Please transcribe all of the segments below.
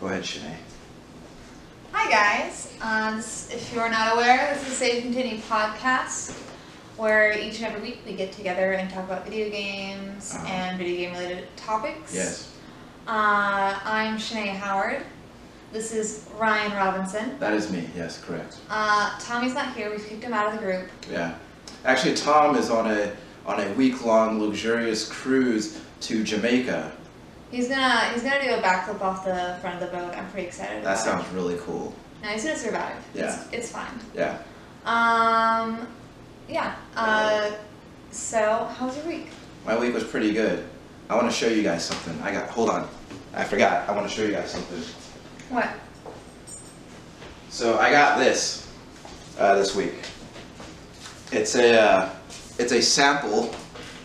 Go ahead, Shanae. Hi guys. Uh, this, if you are not aware, this is a Save Continue podcast where each and every week we get together and talk about video games Uh-huh. and video game related topics. Yes, Uh, I'm Shanae Howard. This is Ryan Robinson. that is me. Yes, correct. Uh, Tommy's not here. We've kicked him out of the group. Yeah. Actually, Tom is on a on a week long luxurious cruise to Jamaica. He's gonna he's gonna do a backflip off the front of the boat. I'm pretty excited. About that sounds really cool. It. No, he's gonna survive. Yeah. It's, it's fine. Yeah. Um, yeah. Uh, so how was your week? My week was pretty good. I want to show you guys something. I got. Hold on. I forgot. I want to show you guys something. What? So I got this uh, this week. It's a uh, it's a sample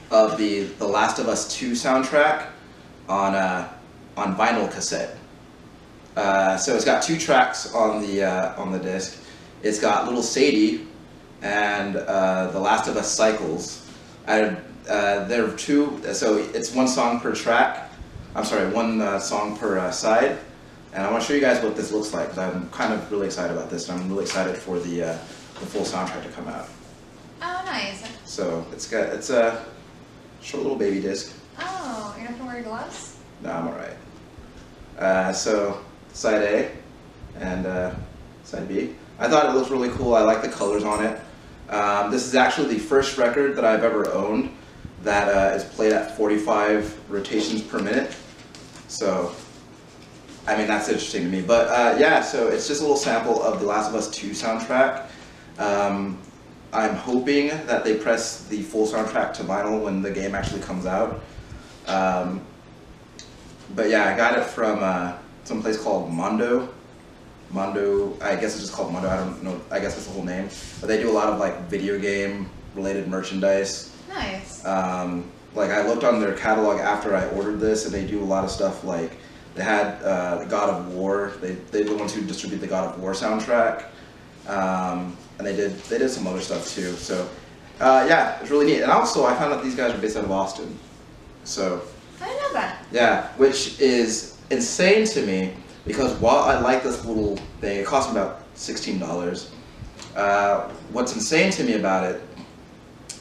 of the the Last of Us Two soundtrack on uh, on vinyl cassette. Uh, so it's got two tracks on the uh, on the disc. It's got Little Sadie and uh, The Last of Us Cycles. I, uh, there are two, so it's one song per track. I'm sorry, one uh, song per uh, side. And I want to show you guys what this looks like because I'm kind of really excited about this, and I'm really excited for the uh, the full soundtrack to come out. Oh, nice. So it's got it's a short little baby disc. Oh, you're not gonna wear gloves? No, I'm alright. Uh, so side A and uh, side B. I thought it looked really cool. I like the colors on it. Um, this is actually the first record that I've ever owned that uh, is played at 45 rotations per minute. So, I mean, that's interesting to me. But uh, yeah, so it's just a little sample of the Last of Us 2 soundtrack. Um, I'm hoping that they press the full soundtrack to vinyl when the game actually comes out. Um, but yeah, I got it from uh, some place called Mondo. Mondo, I guess it's just called Mondo. I don't know. I guess that's the whole name. But they do a lot of like video game related merchandise. Nice. Um, like I looked on their catalog after I ordered this, and they do a lot of stuff. Like they had uh, the God of War. They they're the ones who distribute the God of War soundtrack, um, and they did they did some other stuff too. So uh, yeah, it's really neat. And also, I found out these guys are based out of Austin. So I didn't know that. yeah, which is insane to me because while I like this little thing, it cost me about sixteen dollars. Uh, what's insane to me about it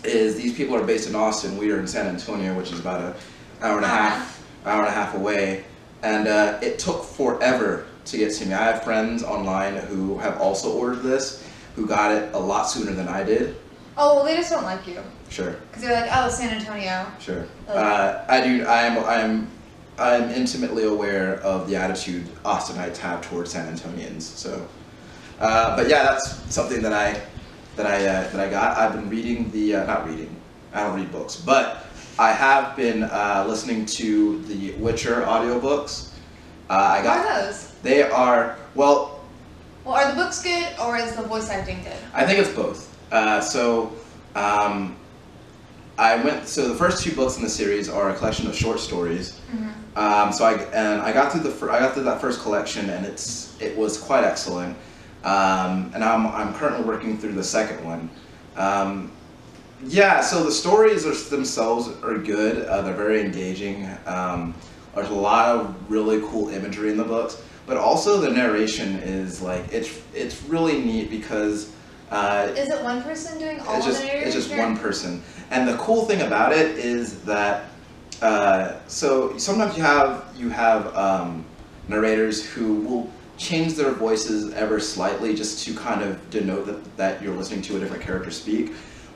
is these people are based in Austin. We are in San Antonio, which is about an hour and a half, hour and a half away, and uh, it took forever to get to me. I have friends online who have also ordered this, who got it a lot sooner than I did. Oh, well, they just don't like you. Sure. Because they're like, oh, San Antonio. Sure. Okay. Uh, I do. I am. I am. I'm intimately aware of the attitude Austinites have towards San Antonians. So, uh, but yeah, that's something that I that I uh, that I got. I've been reading the uh, not reading. I don't read books, but I have been uh, listening to the Witcher audiobooks. Uh, I What are those? They are well. Well, are the books good or is the voice acting good? I think it's both. Uh, so, um, I went. So the first two books in the series are a collection of short stories. Um, so I and I got through the fir- I got through that first collection and it's it was quite excellent. Um, and I'm I'm currently working through the second one. Um, yeah, so the stories are, themselves are good. Uh, they're very engaging. Um, there's a lot of really cool imagery in the books, but also the narration is like it's it's really neat because. Uh, Is it one person doing all it's just the narration? it's just one person and the cool thing about it is that uh, so sometimes you have you have um, narrators who will change their voices ever slightly just to kind of denote that, that you're listening to a different character speak.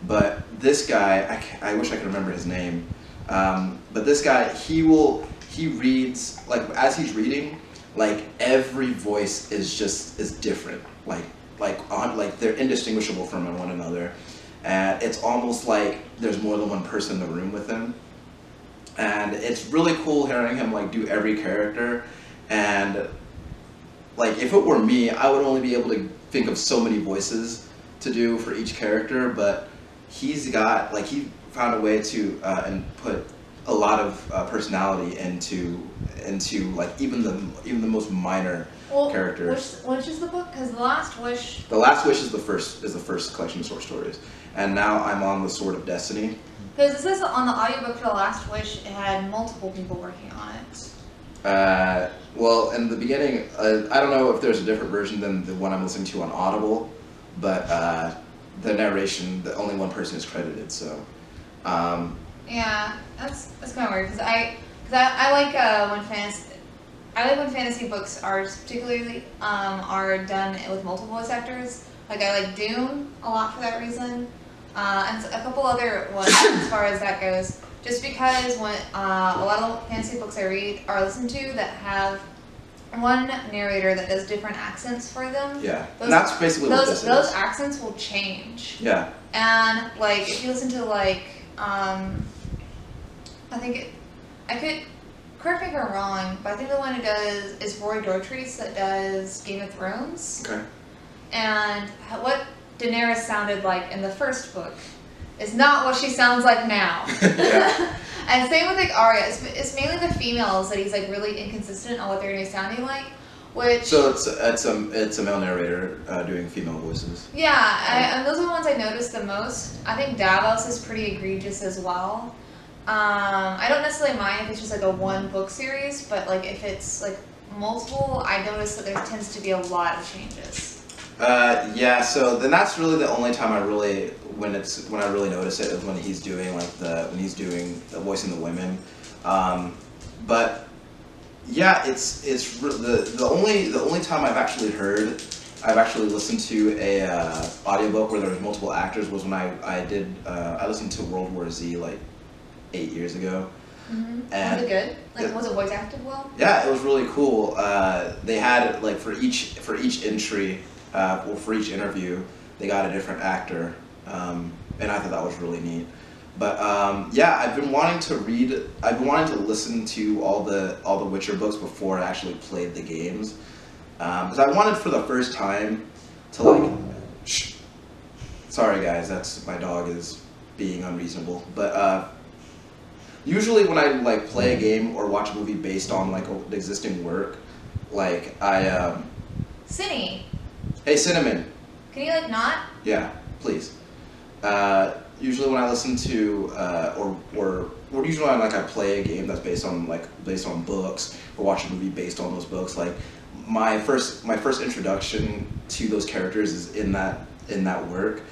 But this guy I, I wish i could remember his name. Um, but this guy he will he reads like as he's reading like every voice is just is different. Like like on like they're indistinguishable from one another and it's almost like there's more than one person in the room with him and it's really cool hearing him like do every character and like if it were me i would only be able to think of so many voices to do for each character but he's got like he found a way to uh, and put a lot of uh, personality into into like even the even the most minor well, characters. Which, which is the book? Because the Last Wish. The Last Wish is the first is the first collection of short stories, and now I'm on the Sword of Destiny. Because it says on the audiobook for the Last Wish, it had multiple people working on it. Uh, well, in the beginning, uh, I don't know if there's a different version than the one I'm listening to on Audible, but uh, the narration, the only one person is credited. So, um, Yeah, that's that's kind of weird because I because I, I like uh, when fantasy I like when fantasy books are particularly um, are done with multiple voice actors. Like I like Dune a lot for that reason, uh, and a couple other ones as far as that goes. Just because when uh, a lot of fantasy books I read or listen to that have one narrator that does different accents for them. yeah, Those- that's basically what Those this those is. accents will change. Yeah, And like if you listen to like um I think it I could correct me if I'm wrong, but I think the one who does is Roy Dotrice that does Game of Thrones. okay. And what Daenerys sounded like in the first book is not what she sounds like now. And same with like Arya. It's, it's mainly the females that he's like really inconsistent on what they're gonna be sounding like. Which So it's it's a it's a male narrator uh, doing female voices. Yeah, I, and those are the ones I noticed the most. I think Davos is pretty egregious as well. Um, I don't necessarily mind if it's just like a one book series, but like if it's like multiple, I notice that there tends to be a lot of changes. Uh, yeah, so then that's really the only time I really when it's when I really notice it is when he's doing like the when he's doing the voicing the women. Um, but yeah, it's it's the the only the only time I've actually heard I've actually listened to a uh, audiobook where there was multiple actors was when I I did uh, I listened to World War Z like eight years ago. Mm-hmm. And- was it good? Like, Yeah. was it voice acted well? Yeah, it was really cool. Uh, they had like for each for each entry, uh, or for each interview, they got a different actor, um, and I thought that was really neat. But um, yeah, I've been wanting to read. I've been wanting to listen to all the all the Witcher books before I actually played the games, because I wanted for the first time to like. Shh. Sorry guys, that's my dog is being unreasonable. But uh, usually when I like play a game or watch a movie based on like an existing work, like I um, Cinny, hey cinnamon, can you like not? yeah, please. Uh, usually when I listen to uh, or or or usually when like I play a game that's based on like based on books or watch a movie based on those books, like my first my first introduction to those characters is in that in that work.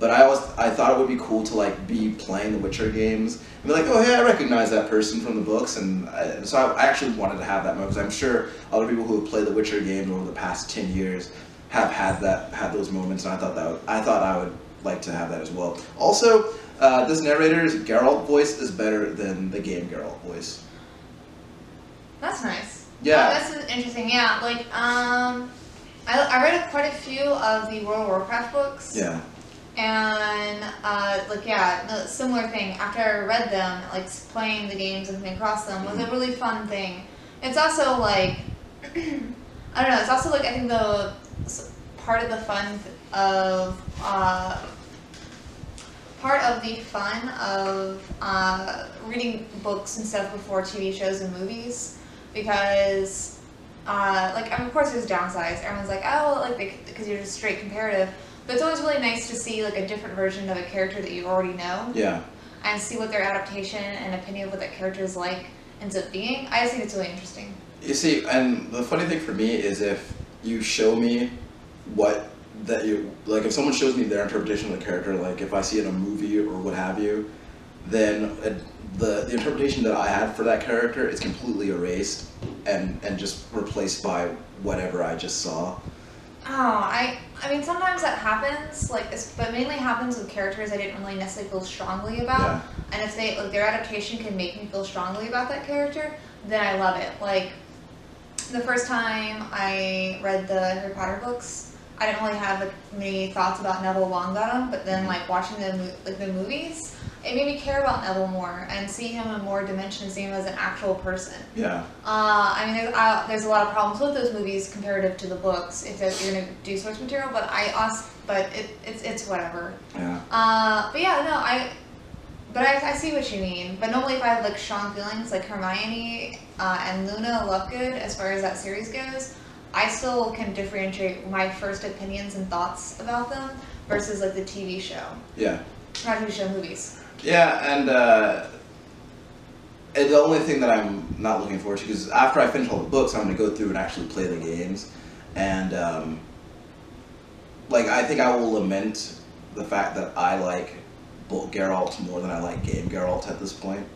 But I always I thought it would be cool to like be playing the Witcher games and be like, oh hey, I recognize that person from the books, and I, so I, I actually wanted to have that moment because I'm sure other people who have played the Witcher games over the past ten years have had that had those moments, and I thought that I thought I would like to have that as well. Also, uh, this narrator's Geralt voice is better than the game Geralt voice. That's nice. Yeah. Oh, that's interesting. Yeah, like um, I, I read quite a few of the World of Warcraft books. Yeah. And uh, like yeah, no, similar thing. After I read them, like playing the games and coming across them was a really fun thing. It's also like I don't know. It's also like I think the part of the fun of uh, part of the fun of uh, reading books and stuff before TV shows and movies because uh, like I mean, of course there's downsides. Everyone's like oh like because you're just straight comparative. But it's always really nice to see like a different version of a character that you already know Yeah. and see what their adaptation and opinion of what that character is like ends up being. I just think it's really interesting. You see, and the funny thing for me is if you show me what that you like, if someone shows me their interpretation of the character, like if I see it in a movie or what have you, then uh, the the interpretation that I had for that character is completely erased and and just replaced by whatever I just saw. Oh, I I mean sometimes that happens, like it's, but mainly happens with characters I didn't really necessarily feel strongly about. Yeah. And if they like their adaptation can make me feel strongly about that character, then I love it. Like the first time I read the Harry Potter books, I didn't really have like many thoughts about Neville Longbottom, but then like watching the like the movies, it made me care about Neville more and see him in more dimensions, see him as an actual person. Yeah. Uh, I mean, there's, uh, there's a lot of problems with those movies comparative to the books if you're gonna do source material. But I also, but it, it's it's whatever. Yeah. Uh, but yeah, no, I, but I, I see what you mean. But normally, if I have like strong feelings, like Hermione uh, and Luna Lovegood, as far as that series goes, I still can differentiate my first opinions and thoughts about them versus like the TV show, Yeah. not TV show movies. Yeah, and uh, and the only thing that I'm not looking forward to because after I finish all the books, I'm going to go through and actually play the games, and um, like I think I will lament the fact that I like Bolt Geralt more than I like Game Geralt at this point.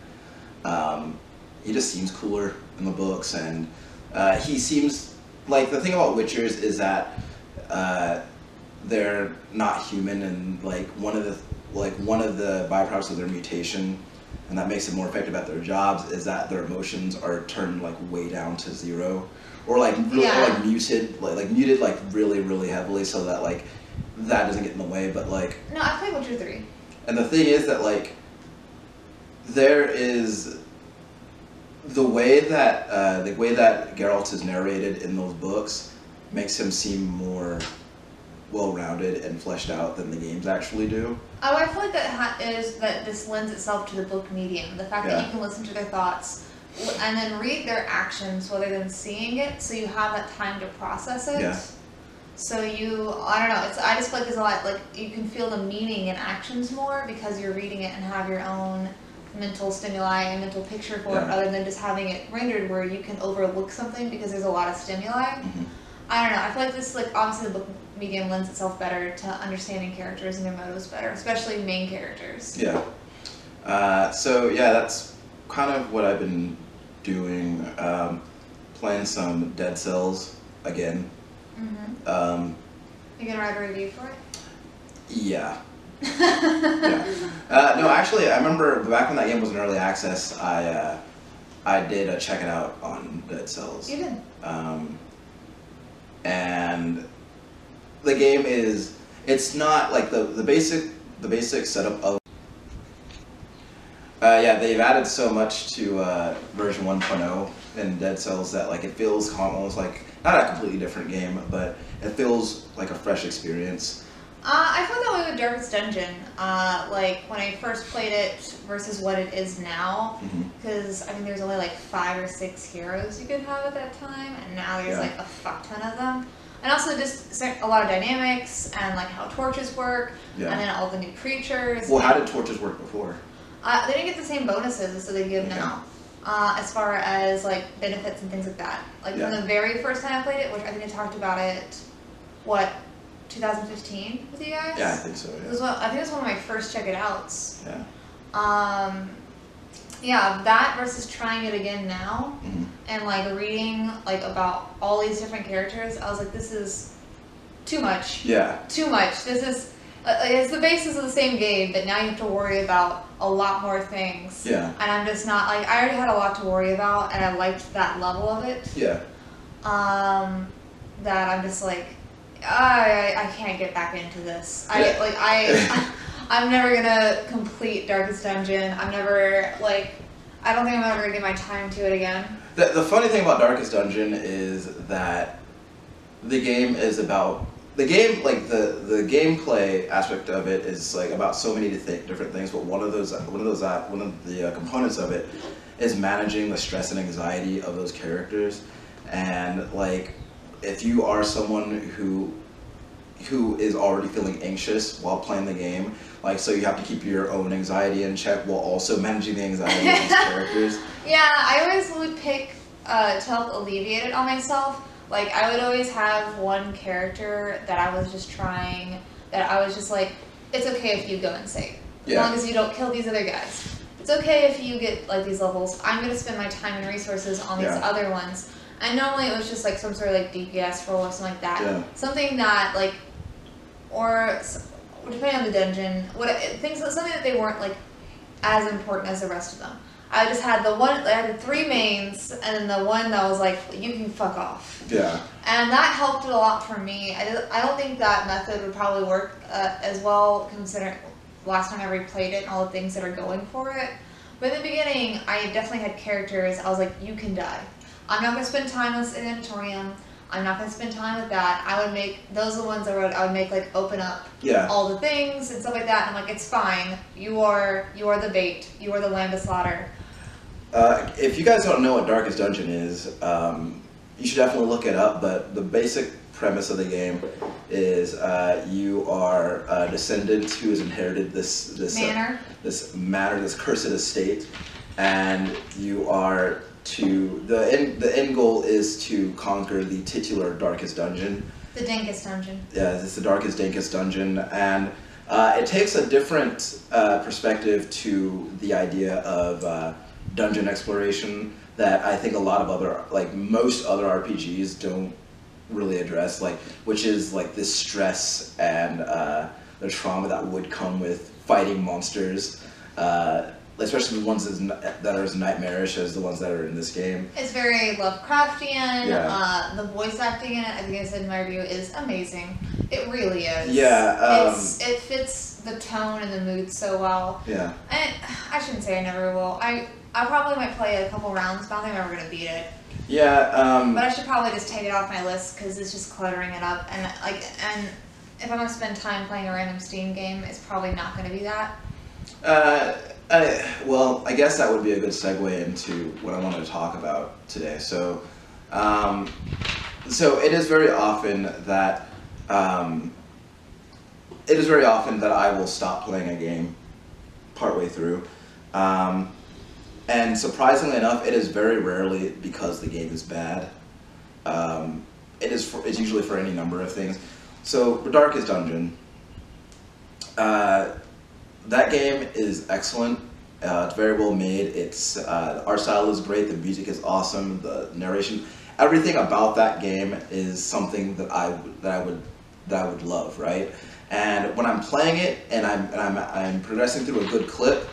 Um, he just seems cooler in the books, and uh, he seems like the thing about Witchers is that uh, they're not human, and like one of the like one of the byproducts of their mutation, and that makes them more effective at their jobs, is that their emotions are turned like way down to zero, or like Yeah. or, like muted, like like muted like really really heavily, so that like that doesn't get in the way, but like No, I played Witcher three. And the thing is that like there is the way that uh, the way that Geralt is narrated in those books makes him seem more well-rounded and fleshed out than the games actually do. Oh, I feel like that ha- is that this lends itself to the book medium. The fact that you can listen to their thoughts and then read their actions rather than seeing it, so you have that time to process it. Yeah. So you, I don't know. It's I just feel like there's a lot like you can feel the meaning in actions more because you're reading it and have your own mental stimuli and mental picture for it, Yeah. other than just having it rendered where you can overlook something because there's a lot of stimuli. Mhm. I don't know. I feel like this like obviously the book medium lends itself better to understanding characters and their motives better, especially main characters. Yeah. Uh, so yeah, that's kind of what I've been doing. Um, playing some Dead Cells again. Mm-hmm. Um, You gonna write a review for it? yeah. yeah. Uh, no, actually, I remember back when that game was in early access, I uh, I did uh, check it out on Dead Cells, You did. um, and the game is it's not like the the basic the basic setup of. Uh, yeah, they've added so much to uh, version 1.0 in Dead Cells that like it feels almost like not a completely different game, but it feels like a fresh experience. Uh, I felt that way with Darkest Dungeon. Uh, like when I first played it versus what it is now, because I mean there's only like five or six heroes you could have at that time, and now there's Yeah. like a fuck ton of them. And also just a lot of dynamics and like how torches work, Yeah. and then all the new creatures. Well, how did torches work before? Uh, they didn't get the same bonuses, so they give Okay. now. Uh, as far as like benefits and things like that. Like Yeah. from the very first time I played it, which I think I talked about it, what, 2015 with you guys? Yeah, I think so. It Yeah. was one, I think it was one of my first check it outs. Yeah. Um, yeah, that versus trying it again now Mhm. and like reading like about all these different characters, I was like, this is too much Yeah. too much. This is it's the basis of the same game, but now you have to worry about a lot more things. Yeah. And I'm just not like I already had a lot to worry about, and I liked that level of it. Yeah. Um, that I'm just like, I I can't get back into this. I Yeah. like I. I'm never gonna complete Darkest Dungeon. I'm never like, I don't think I'm ever gonna give my time to it again. The, the funny thing about Darkest Dungeon is that the game is about the game like the the gameplay aspect of it is like about so many th- different things but one of those one of those uh, one of the uh, components of it is managing the stress and anxiety of those characters and like if you are someone who who is already feeling anxious while playing the game like so you have to keep your own anxiety in check while also managing the anxiety of these characters Yeah, I always would pick uh, to help alleviate it on myself. Like I would always have one character that I was just trying. That I was just like, it's okay if you go insane, as Yeah. long as you don't kill these other guys. It's okay if you get like these levels. I'm gonna spend my time and resources on these Yeah. other ones. And normally it was just like some sort of like DPS role or something like that. Yeah. Something that like, or depending on the dungeon, what things something that they weren't like as important as the rest of them. I just had the one, I had the three mains, and then the one that was like, you can fuck off. yeah And that helped it a lot for me. I, don't- I don't think that method would probably work uh, as well, considering last time I replayed it and all the things that are going for it. But in the beginning, I definitely had characters, I was like, you can die. I'm not going to spend time with Sanitarium. I'm not going to spend time with that. I would make, those are the ones I would, I would make like open up yeah all the things and stuff like that. And I'm like, it's fine. You are you are the bait. You are the lamb to slaughter. Uh, if you guys don't know what Darkest Dungeon is, um, you should definitely look it up. But the basic premise of the game is uh, you are a descendant who has inherited this this uh, Manor. this manor, this cursed estate, and you are to the end. The end goal is to conquer the titular darkest dungeon. The Dinkus dungeon. Yeah, it's the darkest, dankest dungeon, and uh, it takes a different uh, perspective to the idea of uh, dungeon exploration that I think a lot of other, like most other RPGs, don't really address. Like, which is like this stress and uh, the trauma that would come with fighting monsters. Uh, especially the ones that are as nightmarish as the ones that are in this game. It's very Lovecraftian. Yeah. Uh, the voice acting in it, I think I said in my review, is amazing. It really is. Yeah, um, it's, it fits the tone and the mood so well. Yeah. And I shouldn't say I never will. I I probably might play a couple rounds, but I don't think I'm ever gonna beat it. Yeah. Um, But I should probably just take it off my list because it's just cluttering it up. And like, and if I'm gonna spend time playing a random Steam game, it's probably not gonna be that. Uh, I, well, I guess that would be a good segue into what I wanted to talk about today. So, um, so it is very often that um, it is very often that I will stop playing a game partway through, um, and surprisingly enough, it is very rarely because the game is bad. Um, it is for, it's usually for any number of things. So, Darkest Dungeon. Uh, that game is excellent. Uh, it's very well made. It's uh, art style is great. The music is awesome. The narration, everything about that game is something that I that I would that I would love, right? And when I'm playing it and I'm and I'm I'm progressing through a good clip,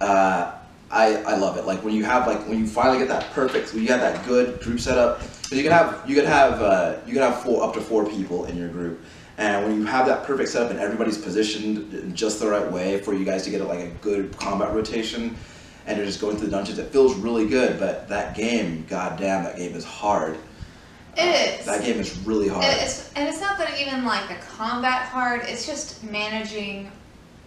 uh, I I love it. Like when you have like when you finally get that perfect, when you have that good group setup. 'cause You can have you can have uh, you can have four up to four people in your group, and when you have that perfect setup and everybody's positioned in just the right way for you guys to get like a good combat rotation, and you're just going through the dungeons, it feels really good. But that game, goddamn, that game is hard. It is. Uh. That game is really hard. It's and it's not that even like the combat hard. It's just managing.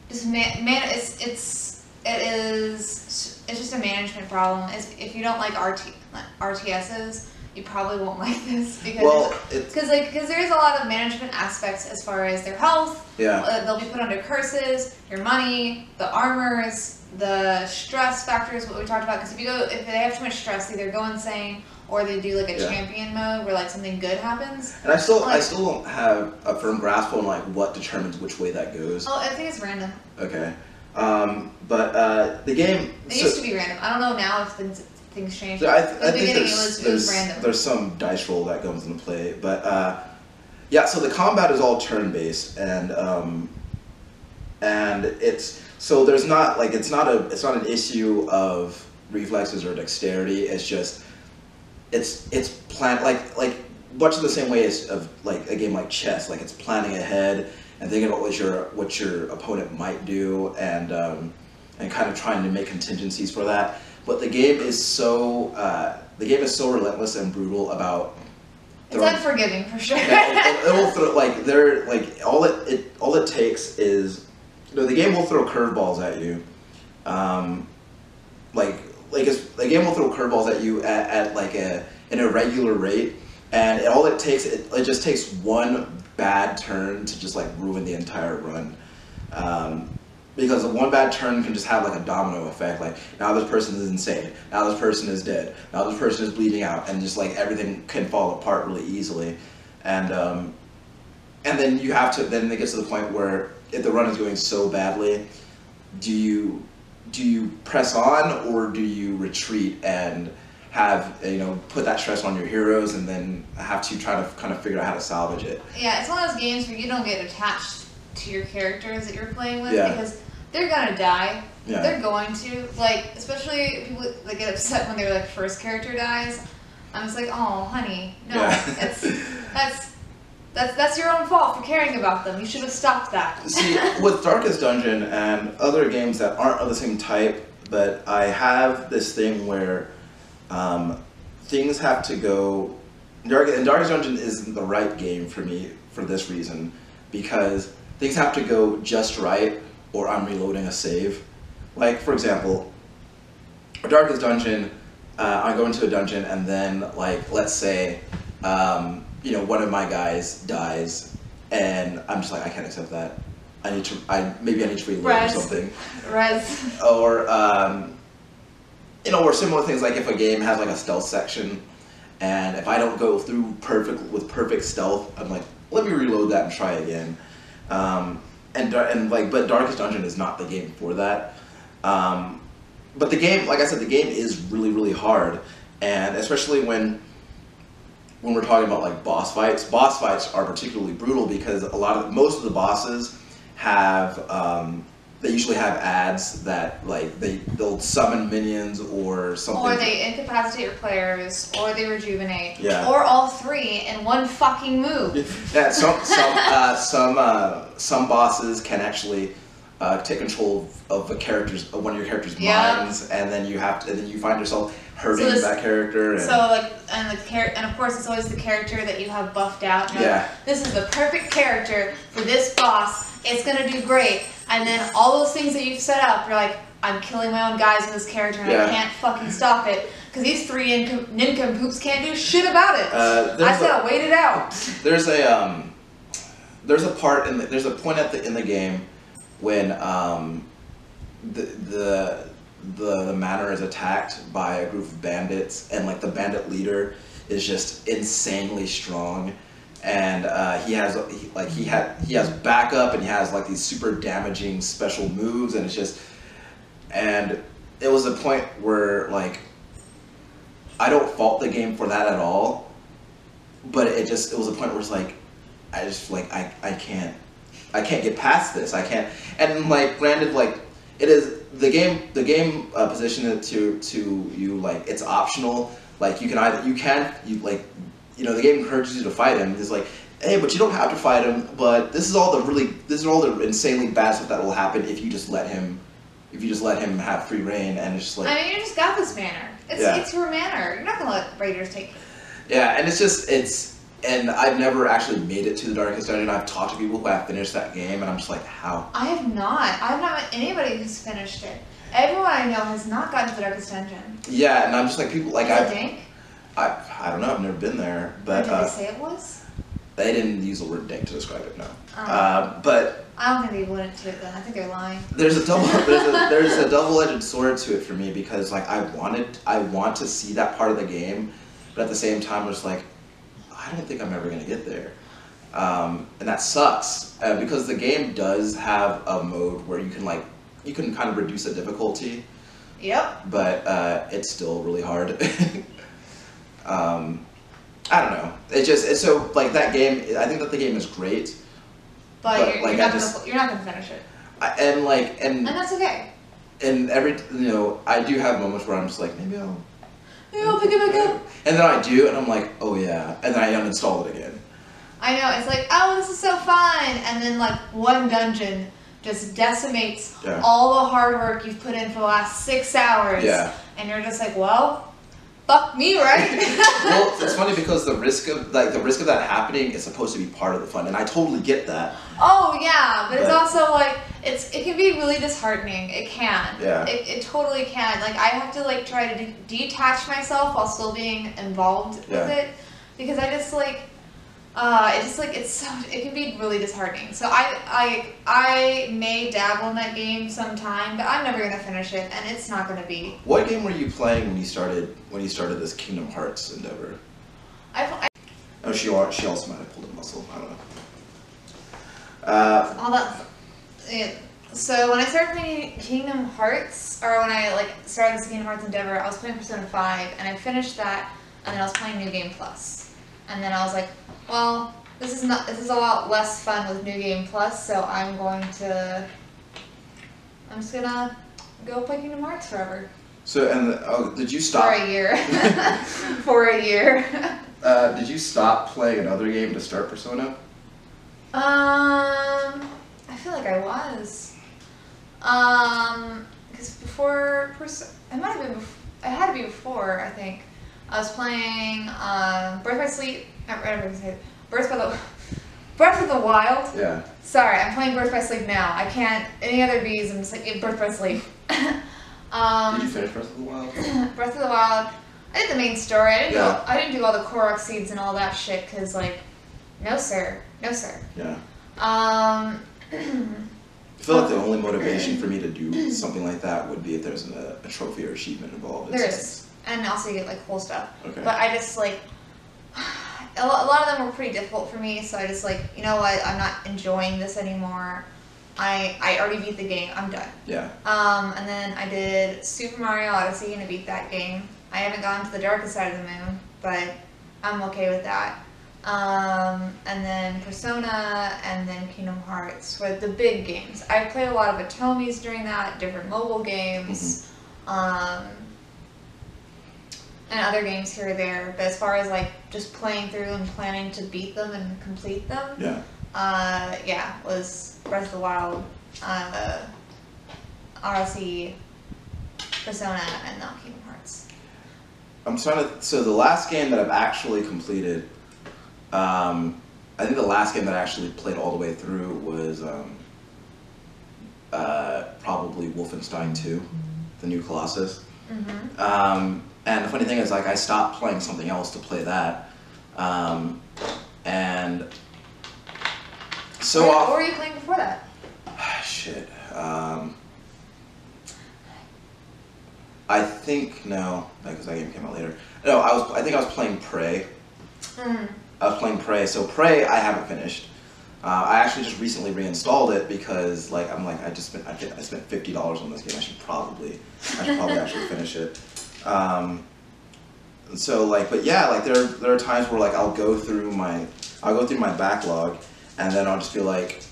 Just man, man it's it's it is it's just a management problem. It's, if you don't like RT RTSs, you probably won't like this because well, because like because there is a lot of management aspects as far as their health. yeah. Uh, they'll be put under curses, your money, the armors, the stress factors. What we talked about. Because if you go, if they have too much stress, they either go insane or they do like a Yeah. champion mode where like something good happens. And I still, I still don't have a firm grasp on like what determines which way that goes. Oh, I think it's random. Okay, um, but uh, the game. It so- used to be random. I don't know now if things things changed. So I, th- the think there's, was, there's, random. there's some dice roll that comes into play, but uh, yeah. So the combat is all turn based, and um, and it's so there's not like it's not a it's not an issue of reflexes or dexterity. It's just it's it's plan like like much in the same way as of like a game like chess. Like it's planning ahead and thinking about what your what your opponent might do, and um, and kind of trying to make contingencies for that. But the game is so uh, the game is so relentless and brutal about. it's throwing- unforgiving for sure. it, it will throw like they're like all it, it all it takes is you know the game will throw curveballs at you, um, like like it's, the game will throw curveballs at you at, at like a an irregular rate, and it, all it takes it, it just takes one bad turn to just like ruin the entire run. Um, because one bad turn can just have like a domino effect. Like now this person is insane. Now this person is dead. Now this person is bleeding out, and just like everything can fall apart really easily. And um, and then you have to. Then it gets to the point where if the run is going so badly, do you do you press on or do you retreat and have you know put that stress on your heroes and then have to try to kind of figure out how to salvage it? Yeah, it's one of those games where you don't get attached to your characters that you're playing with Yeah. because they're gonna die. Yeah. They're going to. Like, especially people that get upset when their like first character dies. I'm just like, oh, honey, no, Yeah. it's that's that's that's your own fault for caring about them. You should have stopped that. See, with Darkest Dungeon and other games that aren't of the same type, but I have this thing where um, things have to go. Dark, and Darkest Dungeon isn't the right game for me for this reason, because things have to go just right, or I'm reloading a save. Like for example, Darkest Dungeon, uh, I go into a dungeon and then like let's say, um, you know, one of my guys dies, and I'm just like I can't accept that. I need to. I maybe I need to reload Res. or something Res. or um, you know, or similar things like if a game has like a stealth section, and if I don't go through perfect with perfect stealth, I'm like, let me reload that and try again. Um, and and like, but Darkest Dungeon is not the game for that. Um, but the game, like I said, the game is really really hard, and especially when when we're talking about like boss fights, boss fights are particularly brutal because a lot of most of the bosses have um, they usually have ads that like they they'll summon minions or something. Or they incapacitate your players, or they rejuvenate, Yeah. or all three in one fucking move. Yeah, some some uh, some uh, some bosses can actually uh, take control of a character's of one of your character's Yeah. minds, and then you have to, and then you find yourself hurting So that character. And, So like, and the char- and of course it's always the character that you have buffed out. Like, Yeah. this is the perfect character for this boss. It's gonna do great. And then all those things that you've set up, you're like, I'm killing my own guys with this character, and Yeah. I can't fucking stop it because these three nincom- nincompoops can't do shit about it. Uh, I said a- wait it out. there's a um, there's a part in the, there's a point at the in the game when um, the the the the manor is attacked by a group of bandits and like the bandit leader is just insanely strong and uh, he has like he had he has backup and he has like these super damaging special moves and it's just and it was a point where like I don't fault the game for that at all but it just it was a point where it's like I just like I, I can't I can't get past this. I can't and like granted like it is the game the game uh, positioned it to to you like it's optional. Like you can either you can you like you know the game encourages you to fight him it's like hey but you don't have to fight him but this is all the really this is all the insanely bad stuff that will happen if you just let him if you just let him have free reign and it's just like I mean, you just got this manor. It's Yeah. it's your manor. You're not gonna let raiders take. Yeah, and it's just it's and I've never actually made it to the Darkest Dungeon. I've talked to people who have finished that game, and I'm just like, how? I have not. I have not met anybody who's finished it. Everyone I know has not gotten to the darkest dungeon. Yeah, and I'm just like people like I? I I don't know. I've never been there, but did uh, they say it was? they didn't use the word dank to describe it. No, Um, uh, but I don't think they went into it then. I think they're lying. there's a double there's a there's a double-edged sword to it for me because like I wanted I want to see that part of the game, but at the same time it's like I don't think I'm ever gonna get there, um, and that sucks uh, because the game does have a mode where you can like you can kind of reduce the difficulty, Yep. but uh, it's still really hard. um, I don't know. It just it's so like that game. I think that the game is great, But, But, you're, like, you're, not just- gonna, you're not gonna finish it. I, and like and And that's okay. and every you know I do have moments where I'm just like maybe I'll Maybe I'll pick it back up. and then I do and I'm like oh yeah and then I uninstall it again I know, it's like, oh, this is so fun. And then, like, one dungeon just decimates Yeah. all the hard work you've put in for the last six hours. Yeah. And you're just like, well, fuck me, right? well it's funny because the risk of like the risk of that happening is supposed to be part of the fun and I totally get that Oh yeah, but it's also like it's it can be really disheartening. It can. Yeah. It, it totally can. Like I have to like try to de- detach myself while still being involved Yeah. with it because I just like uh it's just like it's so it can be really disheartening. So I I I may dabble in that game sometime, but I'm never gonna finish it, and it's not gonna be. what game were you playing when you started when you started this Kingdom Hearts endeavor I, I oh she she also might have pulled a muscle I don't know uh, all that. It, so when I started playing Kingdom Hearts, or when I like started this Kingdom Hearts endeavor, I was playing Persona Five, and I finished that, and then I was playing New Game Plus, and then I was like, well, this is not this is a lot less fun with New Game Plus, so I'm going to, I'm just gonna go play Kingdom Hearts forever so and oh did you stop for a year, for a year. uh, did you stop playing another game to start Persona Um, I feel like I was. Um, because before, Persona, it might have been. Bef- it had to be before. I think I was playing um, Birth by Sleep. Not Birth by Sleep. Birth by the Breath of the Wild. yeah Sorry, I'm playing Birth by Sleep now. I can't any other B's. I'm just like Birth by Sleep. um, did you finish Breath of the Wild Breath of the Wild. I did the main story. I didn't Yeah. do. I didn't do all the Korok seeds and all that shit. Cause like, no sir, no sir. yeah Um, I feel like the only motivation for me to do something like that would be if there's an, a, a trophy or achievement involved. There is, and also you get like cool stuff. Okay. But I just like a lot of them were pretty difficult for me, so I just like you know what I'm not enjoying this anymore. I I already beat the game. I'm done. yeah. Um, and then I did Super Mario Odyssey and I beat that game. I haven't gone to the darkest side of the moon, but I'm okay with that. Um, and then Persona and then Kingdom Hearts were the big games. I played a lot of Atomies during that, different mobile games, um, and other games here or there. But as far as like just playing through and planning to beat them and complete them, Yeah. uh, yeah, was Breath of the Wild, uh, Odyssey, Persona, and now Kingdom Hearts. I'm trying to. So the last game that I've actually completed, um, I think the last game that I actually played all the way through was um, uh, probably Wolfenstein 2, the new Colossus. Mm-hmm. Um, and the funny thing is, like, I stopped playing something else to play that, um, and so what, off. what were you playing before that? Shit. Um, I think no, because that game came out later. No, I was. I think I was playing Prey. Mm. I was playing Prey. So Prey, I haven't finished. Uh, I actually just recently reinstalled it because, like, I'm like, I just spent. I, I spent fifty dollars on this game. I should probably. I should probably actually finish it. Um, so like, but yeah, like there there are times where like I'll go through my I'll go through my backlog, and then I'll just be like,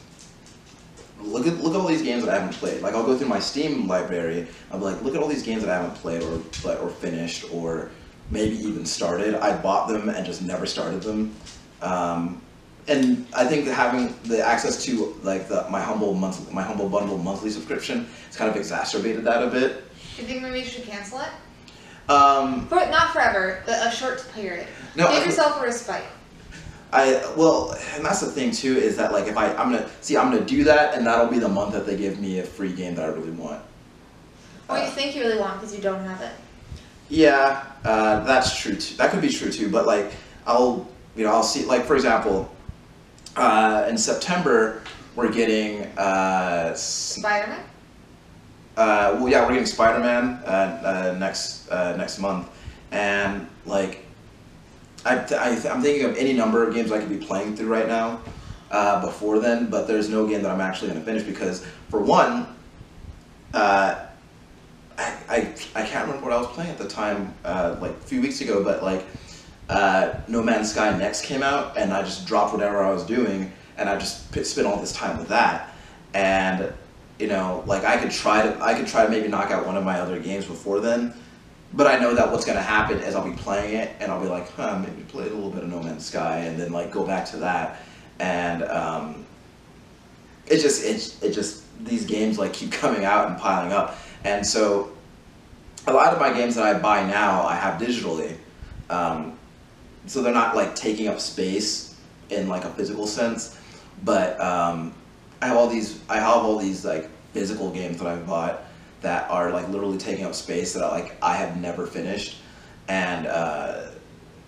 look at look at all these games that I haven't played. Like I'll go through my Steam library. I'll be like, look at all these games that I haven't played or or finished or maybe even started. I bought them and just never started them. Um, and I think having the access to like the my humble monthly my humble bundle monthly subscription has kind of exacerbated that a bit. You think maybe you should cancel it? Um, For, not forever, but a short period. No, Give yourself a respite. I well, and that's the thing too is that like if I I'm gonna see I'm gonna do that and that'll be the month that they give me a free game that I really want. Or you Uh, think you really want because you don't have it. Yeah, uh, that's true too. That could be true too. But like, I'll you know I'll see like for example, uh, in September we're getting uh, Spider Man? Uh, well yeah we're getting Spider Man uh, uh, next uh, next month, and like I, I I'm thinking of any number of games I could be playing through right now uh, before then, but there's no game that I'm actually gonna finish because for one. Uh, I, I, I can't remember what I was playing at the time, like a few weeks ago, but like No Man's Sky Next came out, and I just dropped whatever I was doing, and I just spent all this time with that. And you know, like I could try to, I could try to maybe knock out one of my other games before then, but I know that what's gonna happen is I'll be playing it, and I'll be like, huh, maybe play a little bit of No Man's Sky, and then like go back to that, and um, it just, it, it just these games like keep coming out and piling up, and so a lot of my games that I buy now I have digitally, um, so they're not like taking up space in like a physical sense, but um, I have all these I have all these like physical games that I've bought that are like literally taking up space that I, like I have never finished, and uh,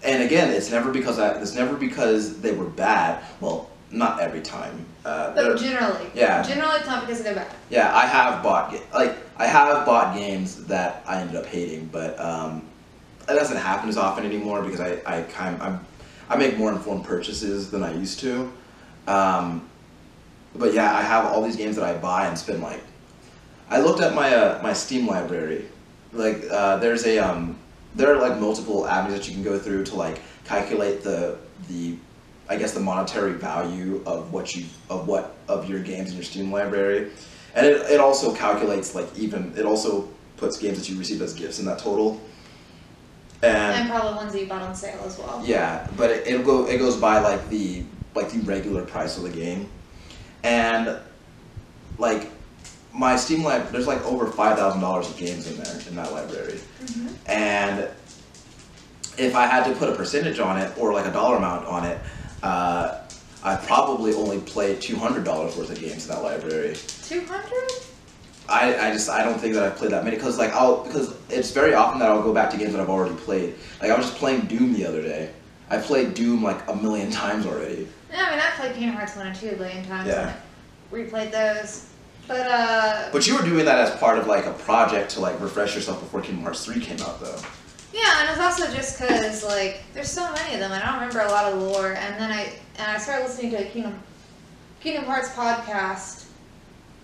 and again it's never because I it's never because they were bad. Well, not every time. Uh, But generally. Yeah. Generally, it's not because they're bad. yeah, I have bought like I have bought games that I ended up hating, but um, it doesn't happen as often anymore because I I kind I'm, I make more informed purchases than I used to. Um, but yeah, I have all these games that I buy and spend like. I looked at my uh, my Steam library, like uh, there's a um, there are like multiple avenues that you can go through to like calculate the the I guess the monetary value of what you of what of your games in your Steam library, and it, it also calculates like even it also puts games that you received as gifts in that total. And And probably ones that you bought on sale as well. yeah, but it, it'll go it goes by like the like the regular price of the game, and like my Steam lib there's like over five thousand dollars of games in there in that library, and if I had to put a percentage on it or like a dollar amount on it, uh, I probably only played two hundred dollars worth of games in that library. 200? I, I just I don't think that I've played that many because like I'll because it's very often that I'll go back to games that I've already played. Like I was just playing Doom the other day. I played Doom like a million times already. Yeah, I mean, I've played Kingdom Hearts 1 and 2 a billion times. Yeah. Replayed those. But uh, But you were doing that as part of like a project to like refresh yourself before Kingdom Hearts 3 came out though. yeah, and it's also just because like there's so many of them, and I don't remember a lot of lore. And then I and I started listening to a Kingdom Kingdom Hearts podcast,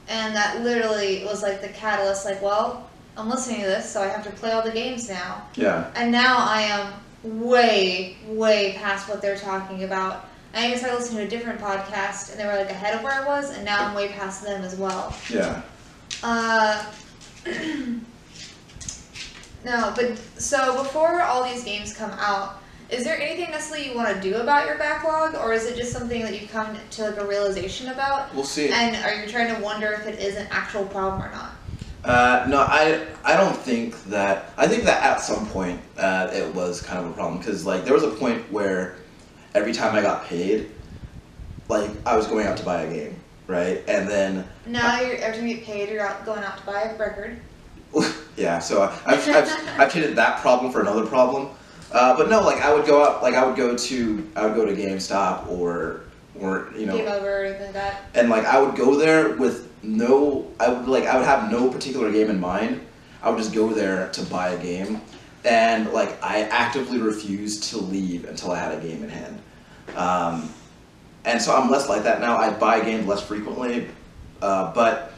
and that literally was like the catalyst. Like, well, I'm listening to this, so I have to play all the games now. Yeah. And now I am way, way past what they're talking about. And I even started listening to a different podcast, and they were like ahead of where I was, and now I'm way past them as well. Yeah. Uh, no, but so before all these games come out, is there anything necessarily you want to do about your backlog, or is it just something that you've come to like a realization about? We'll see. And are you trying to wonder if it is an actual problem or not? Uh, no, I I don't think that. I think that at some point uh, it was kind of a problem because like there was a point where every time I got paid, like I was going out to buy a game, right? And then Now you're every time you get paid, you're out going out to buy a record. yeah, so I've I've, I've traded that problem for another problem. Uh, but no, like I would go out, like I would go to I would go to GameStop or or you know Game over or anything like that. and like I would go there with no I would like I would have no particular game in mind. I would just go there to buy a game and like I actively refused to leave until I had a game in hand. Um, and so I'm less like that now. I buy games less frequently, uh, but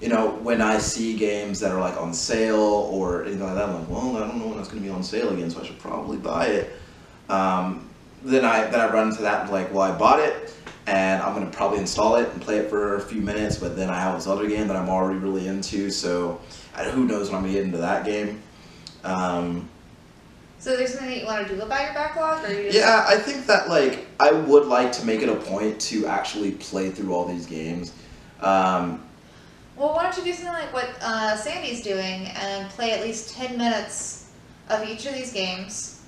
you know when I see games that are like on sale or anything like that, I'm like, well, I don't know when it's going to be on sale again, so I should probably buy it. Um, then I then I run into that and like, well, I bought it and I'm gonna probably install it and play it for a few minutes, but then I have this other game that I'm already really into, so who knows when I'm gonna get into that game. Um, So there's something that you want to do about your backlog, or you yeah, I think that like I would like to make it a point to actually play through all these games. Um, Well, why don't you do something like what uh, Sandy's doing and play at least 10 minutes of each of these games?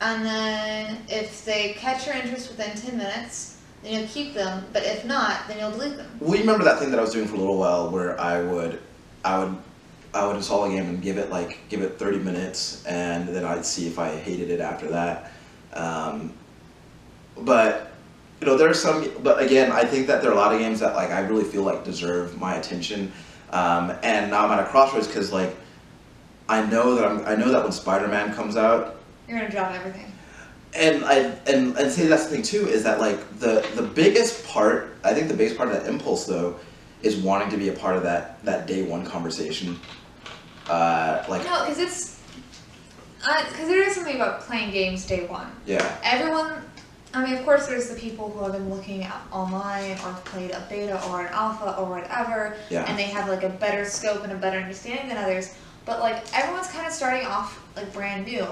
And then if they catch your interest within 10 minutes, then you'll keep them. But if not, then you'll delete them. we remember that thing that I was doing for a little while where I would, I would, I would install a game and give it like give it 30 minutes, and then I'd see if I hated it after that. Um, but you know, there are some. But again, I think that there are a lot of games that like I really feel like deserve my attention, um, and now I'm at a crossroads because like I know that I'm, I know that when Spider-Man comes out, You're going to drop everything. and I and and say that's the thing too is that like the the biggest part I think the biggest part of that impulse though is wanting to be a part of that that day one conversation. Uh, like No, because it's. Because there is something about playing games day one. yeah Everyone. I mean, of course, there's the people who have been looking at online or played a beta or an alpha or whatever, yeah and they have like a better scope and a better understanding than others. But like everyone's kind of starting off like brand new.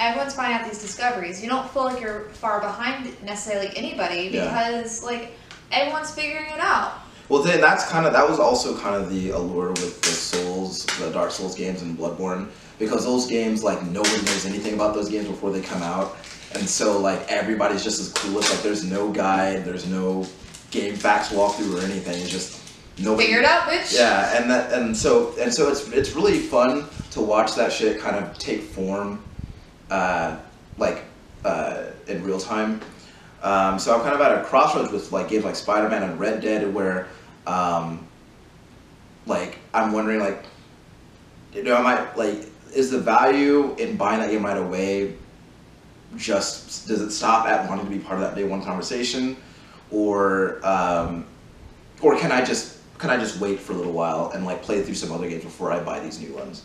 Everyone's finding out these discoveries. You don't feel like you're far behind necessarily anybody Yeah. because like everyone's figuring it out. Well, then that's kind of that was also kind of the allure with the Souls, the Dark Souls games and Bloodborne, because those games like nobody knows anything about those games before they come out, and so like everybody's just as clueless. Like there's no guide, there's no game facts walkthrough or anything. It's just nobody. Figure it out, bitch. Yeah, and that and so and so it's it's really fun to watch that shit kind of take form, uh, like uh, in real time. Um, so I'm kind of at a crossroads with like games like Spider-Man and Red Dead, where um, like I'm wondering like, you know, am I like is the value in buying that game right away just does it stop at wanting to be part of that day one conversation, or um, or can I just can I just wait for a little while and like play through some other games before I buy these new ones?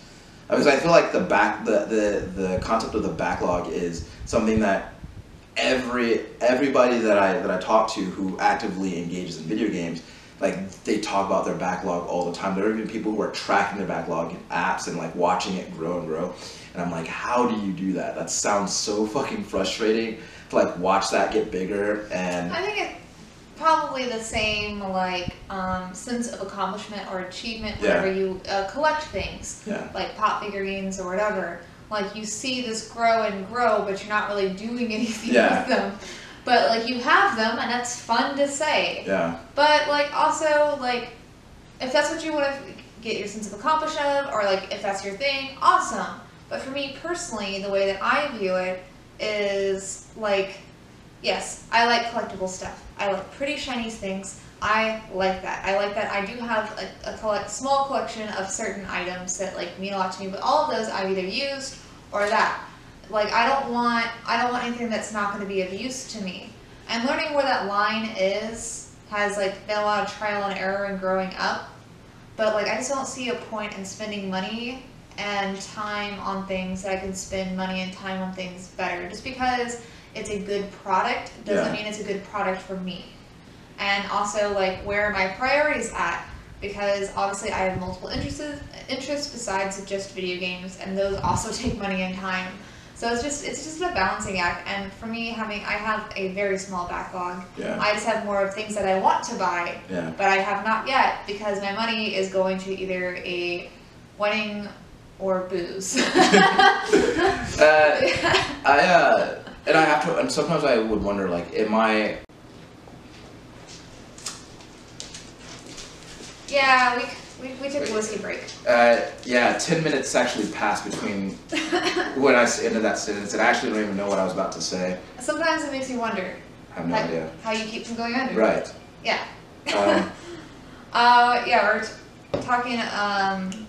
Because I feel like the back the, the the concept of the backlog is something that every everybody that I that I talk to who actively engages in video games like they talk about their backlog all the time. There are even people who are tracking their backlog in apps and like watching it grow and grow. And I'm like, how do you do that? That sounds so fucking frustrating to like watch that get bigger and I think it's probably the same like um, sense of accomplishment or achievement Yeah. whenever you uh, collect things. yeah. like pop figurines or whatever. Like you see this grow and grow, but you're not really doing anything Yeah. with them. But like you have them, and that's fun to say. Yeah. But like also like, if that's what you want to get your sense of accomplishment of, or like if that's your thing, awesome. But for me personally, the way that I view it is like, yes, I like collectible stuff. I like pretty shiny things. I like that. I like that I do have a, a collect, small collection of certain items that like mean a lot to me, but all of those I've either used or that. Like I don't want I don't want anything that's not going to be of use to me. And learning where that line is has like been a lot of trial and error and growing up. But like I just don't see a point in spending money and time on things that I can spend money and time on things better. Just because it's a good product doesn't Yeah. mean it's a good product for me. And also like where are my priorities at? Because obviously I have multiple interests interests besides just video games and those also take money and time. So it's just it's just a balancing act and for me having I have a very small backlog. Yeah. I just have more of things that I want to buy Yeah. but I have not yet because my money is going to either a wedding or booze. Uh, I uh, and I have to, and sometimes I would wonder, like, am I? yeah, we, we, we took a whiskey break. Uh, yeah, ten minutes actually passed between when I ended that sentence, and I actually don't even know what I was about to say. Sometimes it makes me wonder I have no how, idea. how you keep from going under. Right. Yeah. Um, Uh, yeah, we're t- talking um,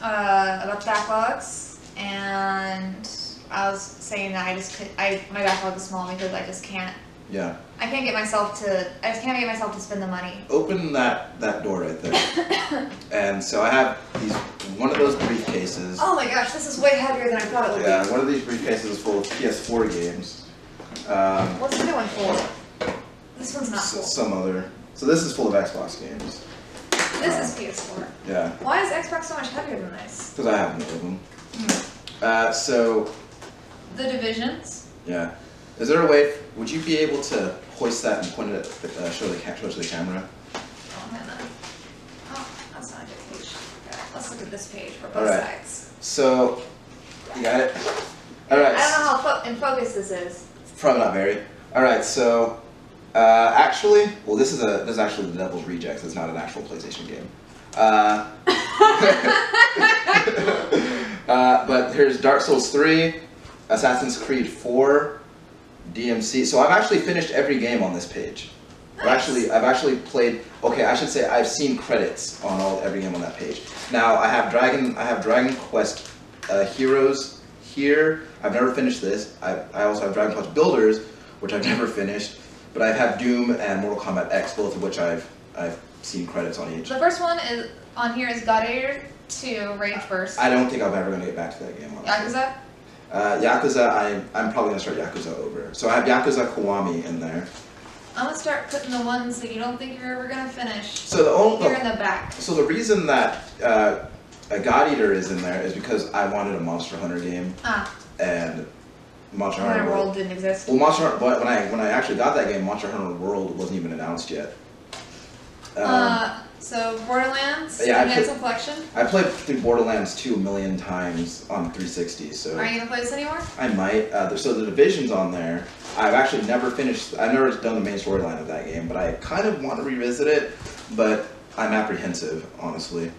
uh, about backlogs, and I was saying that I just could, I my backlog is small because I just can't yeah. I can't get myself to I just can't get myself to spend the money. Open that that door right there. and so I have these one of those briefcases. Oh my gosh, this is way heavier than I thought it would be. Yeah, one of these briefcases is full of PS4 games. Um. What's the other one for? This one's not full. some other. So this is full of Xbox games. This is PS4. Yeah, Why is Xbox so much heavier than this? because I have no of them. Uh, so The divisions. yeah, is there a way? Would you be able to hoist that and point it at the, uh, show the show to the camera? Oh, man, oh, that's not a good page. Let's look at this page for both Alright. sides. So you got it. All right. I don't know how fo- in focus this is. Probably not very. All right, so uh, actually, well, this is a this is actually the Devil's Rejects. It's not an actual PlayStation game. Uh, uh, but here's Dark Souls 3, Assassin's Creed 4, DMC. So I've actually finished every game on this page. I've Nice. actually I've actually played. Okay, I should say I've seen credits on all every game on that page. Now I have Dragon I have Dragon Quest uh, Heroes here. I've never finished this. I, I also have Dragon Quest Builders, which I've never finished. But I have Doom and Mortal Kombat X, both of which I've I've seen credits on each. The first one is on here is God Eater 2, Rage Burst. I don't think I'm ever gonna get back to that game. Honestly. Yakuza. Uh, Yakuza, I, I'm probably gonna start Yakuza over. So I have Yakuza Kiwami in there. I'm gonna start putting the ones that you don't think you're ever gonna finish So the only here in the back. So the reason that uh, a God Eater is in there is because I wanted a Monster Hunter game, Ah, and Monster Hunter World. World didn't exist. Well, Monster Hunter, but when I when I actually got that game, Monster Hunter World wasn't even announced yet. Um, uh, so Borderlands, yeah, I Enhanced Collection. I played through Borderlands 2 a million times on 360, so Are you gonna play this anymore? I might. Uh, so the division's on there. I've actually never finished. I've never done the main storyline of that game, but I kind of want to revisit it. But I'm apprehensive, honestly.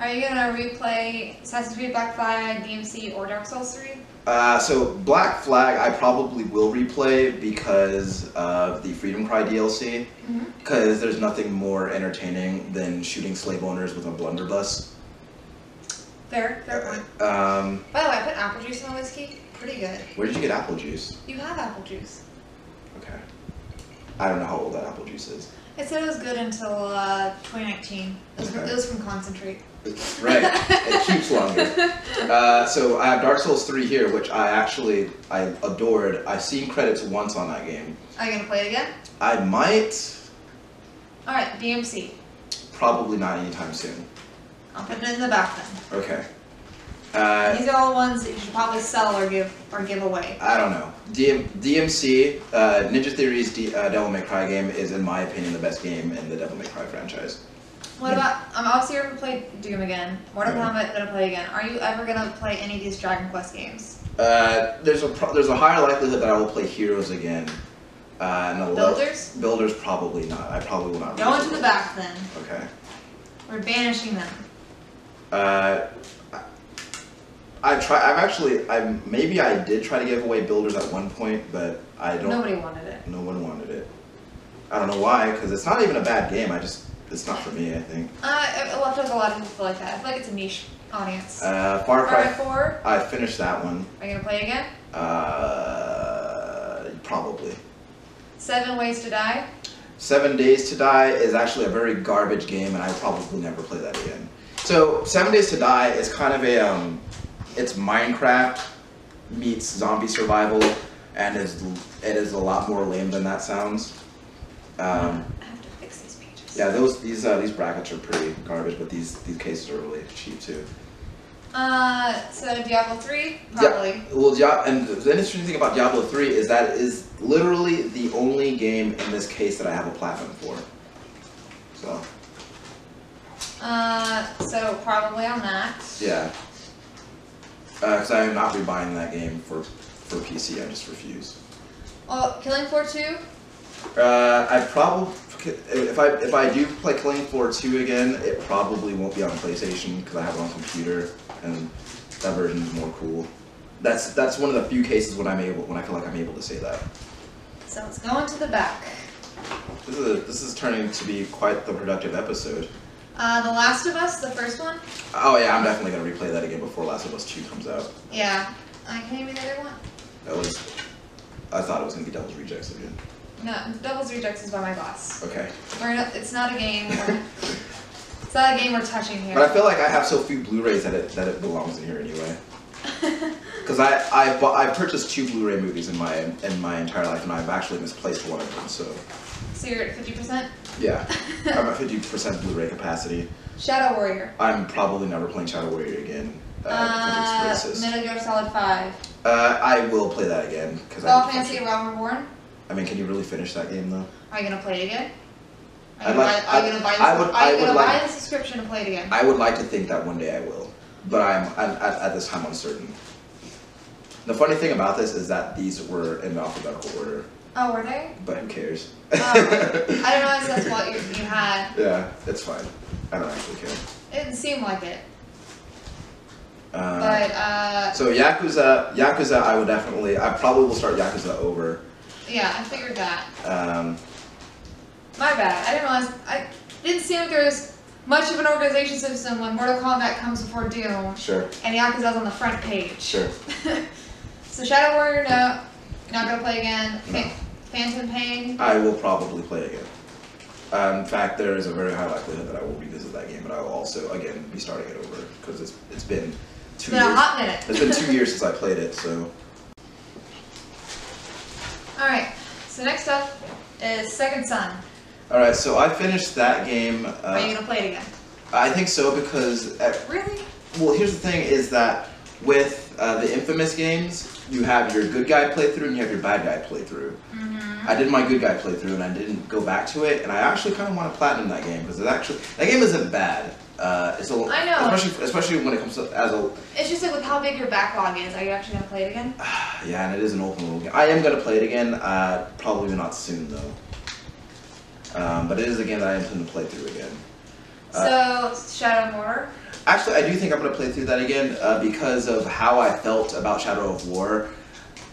Are you gonna replay Assassin's Creed Black Flag, DMC, or Dark Souls 3? Uh, so Black Flag, I probably will replay because of the Freedom Cry DLC. Because there's nothing more entertaining than shooting slave owners with a blunderbuss. Fair, fair point. Um, By the way, I put apple juice in the whiskey. Pretty good. where did you get apple juice? You have apple juice. Okay. I don't know how old that apple juice is. It said it was good until uh, 2019. It was, Okay. it was from concentrate. Right. it keeps longer. Uh, so I have Dark Souls 3 here, which I actually I adored. I've seen credits once on that game. Are you gonna play it again? I might, All right, DMC. probably not anytime soon. I'll put it in the back then. Okay. Uh, These are all the ones that you should probably sell or give or give away. I don't know. DM, DMC, uh, Ninja Theory's D, uh, Devil May Cry game is, in my opinion, the best game in the Devil May Cry franchise. What about? I'm obviously you're gonna play Doom again. Mortal Yeah. Kombat gonna play again. Are you ever gonna play any of these Dragon Quest games? Uh, there's a pro- there's a higher likelihood that I will play Heroes again. Uh, and a low- Builders? Builders probably not. I probably will not. Go into the back then. Okay. We're banishing them. Uh, I- I try. I've actually. I maybe I did try to give away builders at one point, but I don't. Nobody wanted it. No one wanted it. I don't know why, because it's not even a bad game. I just it's not for me. I think. Uh, I, I feel like a lot of people feel like that. I feel like it's a niche audience. Uh, Far Far Cry Cry. 4, I finished that one. are you gonna play it again? Uh, probably. Seven Ways to Die. Seven Days to Die is actually a very garbage game, and I probably never play that again. So Seven Days to Die is kind of a um, it's Minecraft meets zombie survival, and is it is a lot more lame than that sounds. Um, I have to fix these pages. Yeah, those these uh, these brackets are pretty garbage, but these these cases are really cheap too. Uh, so Diablo 3, probably. Yeah. Well, Dia- and the interesting thing about Diablo 3 is that it is literally the only game in this case that I have a platinum for. So, Uh, so probably on that. yeah. Because I am not rebuying that game for, for PC, I just refuse. Well, Killing Floor 2. Uh, I probably, if I if I do play Killing Floor 2 again, it probably won't be on PlayStation because I have it on computer, and that version is more cool. That's that's one of the few cases when I'm able when I feel like I'm able to say that. So let's go into the back. This is a, this is turning to be quite the productive episode. Uh, The Last of Us, the first one. Oh yeah, I'm definitely gonna replay that again before Last of Us 2 comes out. Yeah. I can you be the other one? That was, I thought it was gonna be Devil's Rejects again. No, Devil's Rejects is by my boss. Okay. We're not, it's not a game. We're, it's not a game we're touching here. But I feel like I have so few Blu-rays that it that it belongs in here anyway. Because I I bought, I purchased two Blu-ray movies in my in my entire life, and I've actually misplaced one of them. So so you're at 50%? yeah, I'm at 50% Blu-ray capacity. Shadow Warrior. I'm probably never playing Shadow Warrior again uh, Uh, because it's racist. Metal Gear Solid 5. Uh, I will play that again because Final. Fantasy Realm Reborn. I mean, can you really finish that game though? Are you gonna play it again? Are you, like- buy, are you gonna buy this? I would- are I would gonna like- buy the subscription and play it again? I would like to think that one day I will, but I'm at, at, at this time uncertain. The funny thing about this is that these were in alphabetical order, Oh, were they? but who cares? Oh, I didn't realize that's what you, you had. yeah, it's fine. I don't actually care. It didn't seem like it. Uh, But, uh, so Yakuza, Yakuza, I would definitely, I probably will start Yakuza over. Yeah, I figured that. Um, My bad. I didn't realize. I didn't seem like there was much of an organization system when Mortal Kombat comes before Doom sure, and Yakuza's on the front page. sure. so Shadow Warrior, no. You're not gonna play again. No. Phantom Pain. I will probably play again. Uh, in fact, there is a very high likelihood that I will revisit that game, but I will also, again, be starting it over because it's it's been It's two been a years. hot minute. It's been two years since I played it, so Alright, so next up is Second Son. all right. So I finished that game. Are you Uh, gonna play it again? I think so because uh, Really? well, here's the thing: is that with uh, the Infamous games, you have your good guy playthrough and you have your bad guy playthrough. Mm-hmm. I did my good guy playthrough and I didn't go back to it, and I actually kind of want to platinum that game because it actually that game isn't bad. Uh, it's a I know. especially especially when it comes to as a It's just like with how big your backlog is, are you actually gonna play it again? yeah, and it is an open world game. I am gonna play it again. Uh, probably not soon though. Um, but it is a game that I intend to play through again. Uh, so Shadow War. Actually, I do think I'm gonna play through that again uh, because of how I felt about Shadow of War.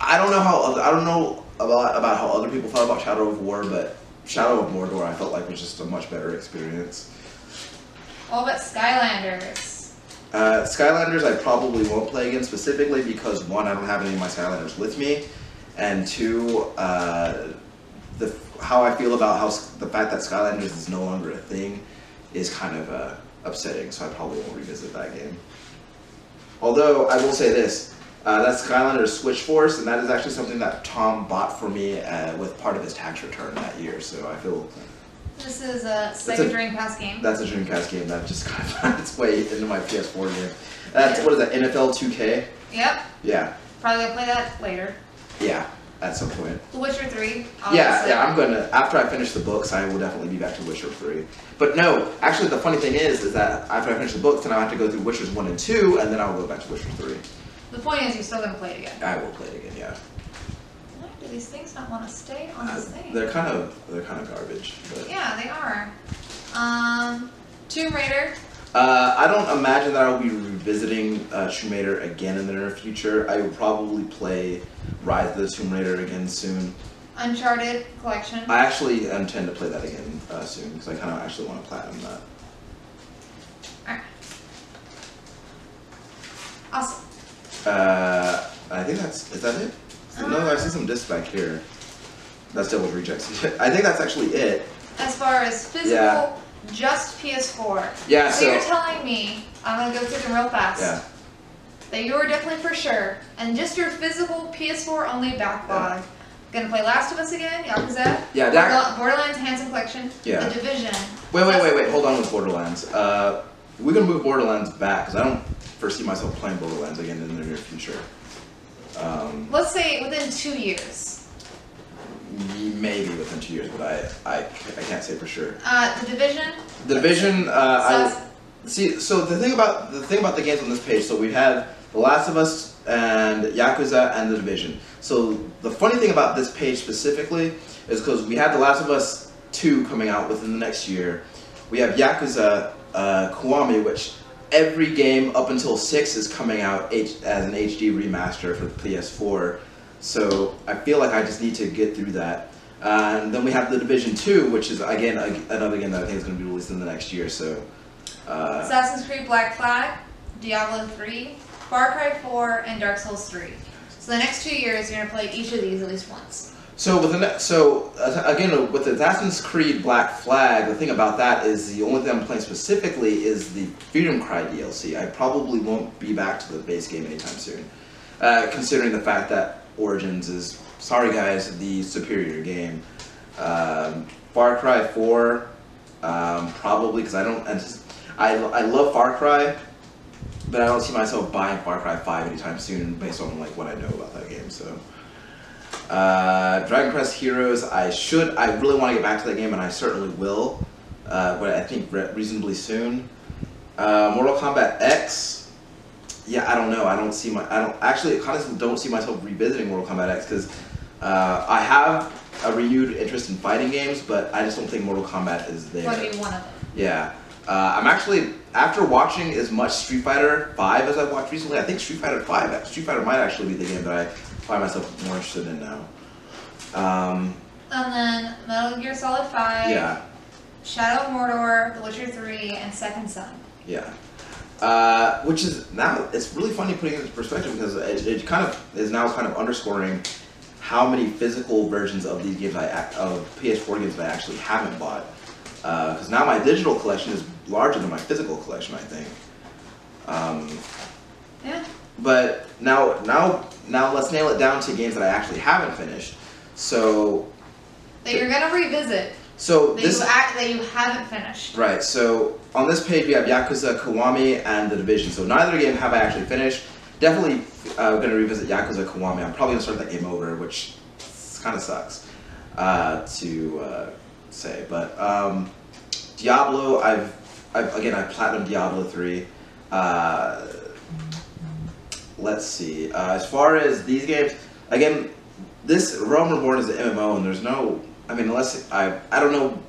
I don't know how other, I don't know about about how other people felt about Shadow of War, but Shadow of Mordor I felt like was just a much better experience. All but Skylanders. Uh, Skylanders I probably won't play again specifically because one I don't have any of my Skylanders with me, and two uh, the how I feel about how the fact that Skylanders is no longer a thing is kind of uh, upsetting. So I probably won't revisit that game. Although I will say this, uh, that's Skylanders Switch Force, and that is actually something that Tom bought for me uh, with part of his tax return that year. So I feel This is a Sega a- Dreamcast game. that's a Dreamcast game that just kind of found its way into my PS4 game. That's what is that? NFL 2K? Yep. Yeah, Probably gonna play that later. yeah, at some point. The Witcher 3. Yeah, obviously. yeah, I'm gonna after I finish the books, I will definitely be back to Witcher 3. But no, actually the funny thing is is that after I finish the books, then I'll have to go through Witchers 1 and 2, and then I'll go back to Witcher 3. The point is, you're still gonna play it again. I will play it again, yeah. Do these things not want to stay on Uh, this thing? they're kind of they're kind of garbage. But Yeah, they are. Um, Tomb Raider. uh, I don't imagine that I'll be revisiting uh, Tomb Raider again in the near future. I will probably play Rise of the Tomb Raider again soon. Uncharted Collection. I actually intend to play that again uh, soon because I kind of actually want to platinum that. Alright. Awesome. Uh, I think that's is that it? No, I see some discs back here. That's Devil's Rejects. I think that's actually it. As far as physical, Yeah. just PS4. Yeah. So, So. you're telling me, I'm gonna go through them real fast, Yeah. that you are definitely for sure, and just your physical PS4 only backlog. Gonna play Last of Us again, Yakuza, Yeah. That. Borderlands Handsome Collection, Yeah. The Division. Wait, wait, wait, wait. Hold on with Borderlands. Uh, we're gonna move Borderlands back because I don't foresee myself playing Borderlands again in the near future. Um, Let's say within two years. maybe within two years, but I, I, I can't say for sure. Uh, the Division. The Division. Uh, So I, See, so the thing about the thing about the games on this page, so we have The Last of Us and Yakuza and The Division. So the funny thing about this page specifically is because we have The Last of Us 2 coming out within the next year. We have Yakuza uh, Kiwami, which every game up until 6 is coming out H- as an HD remaster for the PS4. So I feel like I just need to get through that. Uh, and then we have The Division 2, which is again a, another game that I think is going to be released in the next year. So uh, Assassin's Creed Black Flag, Diablo 3, Far Cry 4, and Dark Souls 3. So the next two years, you're gonna play each of these at least once. So with the so again with the Assassin's Creed Black Flag, the thing about that is the only thing I'm playing specifically is the Freedom Cry DLC. I probably won't be back to the base game anytime soon, uh, considering the fact that Origins is sorry guys the superior game. Um, Far Cry 4, um, probably because I don't I I love Far Cry, but I don't see myself buying Far Cry 5 anytime soon based on like what I know about that game. So. Uh, Dragon Quest Heroes, I should, I really want to get back to that game, and I certainly will, uh, but I think re- reasonably soon. Uh, Mortal Kombat X, yeah, I don't know. I don't see my, I don't actually, I honestly, don't see myself revisiting Mortal Kombat X because uh, I have a renewed interest in fighting games, but I just don't think Mortal Kombat is there. Be one of them. Yeah. Uh, I'm actually after watching as much Street Fighter Five as I've watched recently. I think Street Fighter Five, Street Fighter might actually be the game that I find myself more interested in now. Um, And then Metal Gear Solid 5, yeah, Shadow of Mordor, The Witcher 3, and Second Son. yeah. Uh, which is now it's really funny putting it into perspective because it, it kind of is now kind of underscoring how many physical versions of these games I of PS4 games I actually haven't bought. Because now my digital collection is larger than my physical collection, I think. Um, Yeah. But now, now, now, let's nail it down to games that I actually haven't finished. So, That you're gonna revisit. so That this you act that you haven't finished. right. So on this page we have Yakuza Kiwami and The Division. So neither game have I actually finished. Definitely uh, going to revisit Yakuza Kiwami. I'm probably to start that game over, which kind of sucks uh, to uh, say. But um, Diablo, I've, I've again I've platinum Diablo three. Uh, let's see. Uh, as far as these games, again, this Realm Reborn is an MMO, and there's no. I mean, unless I, I don't know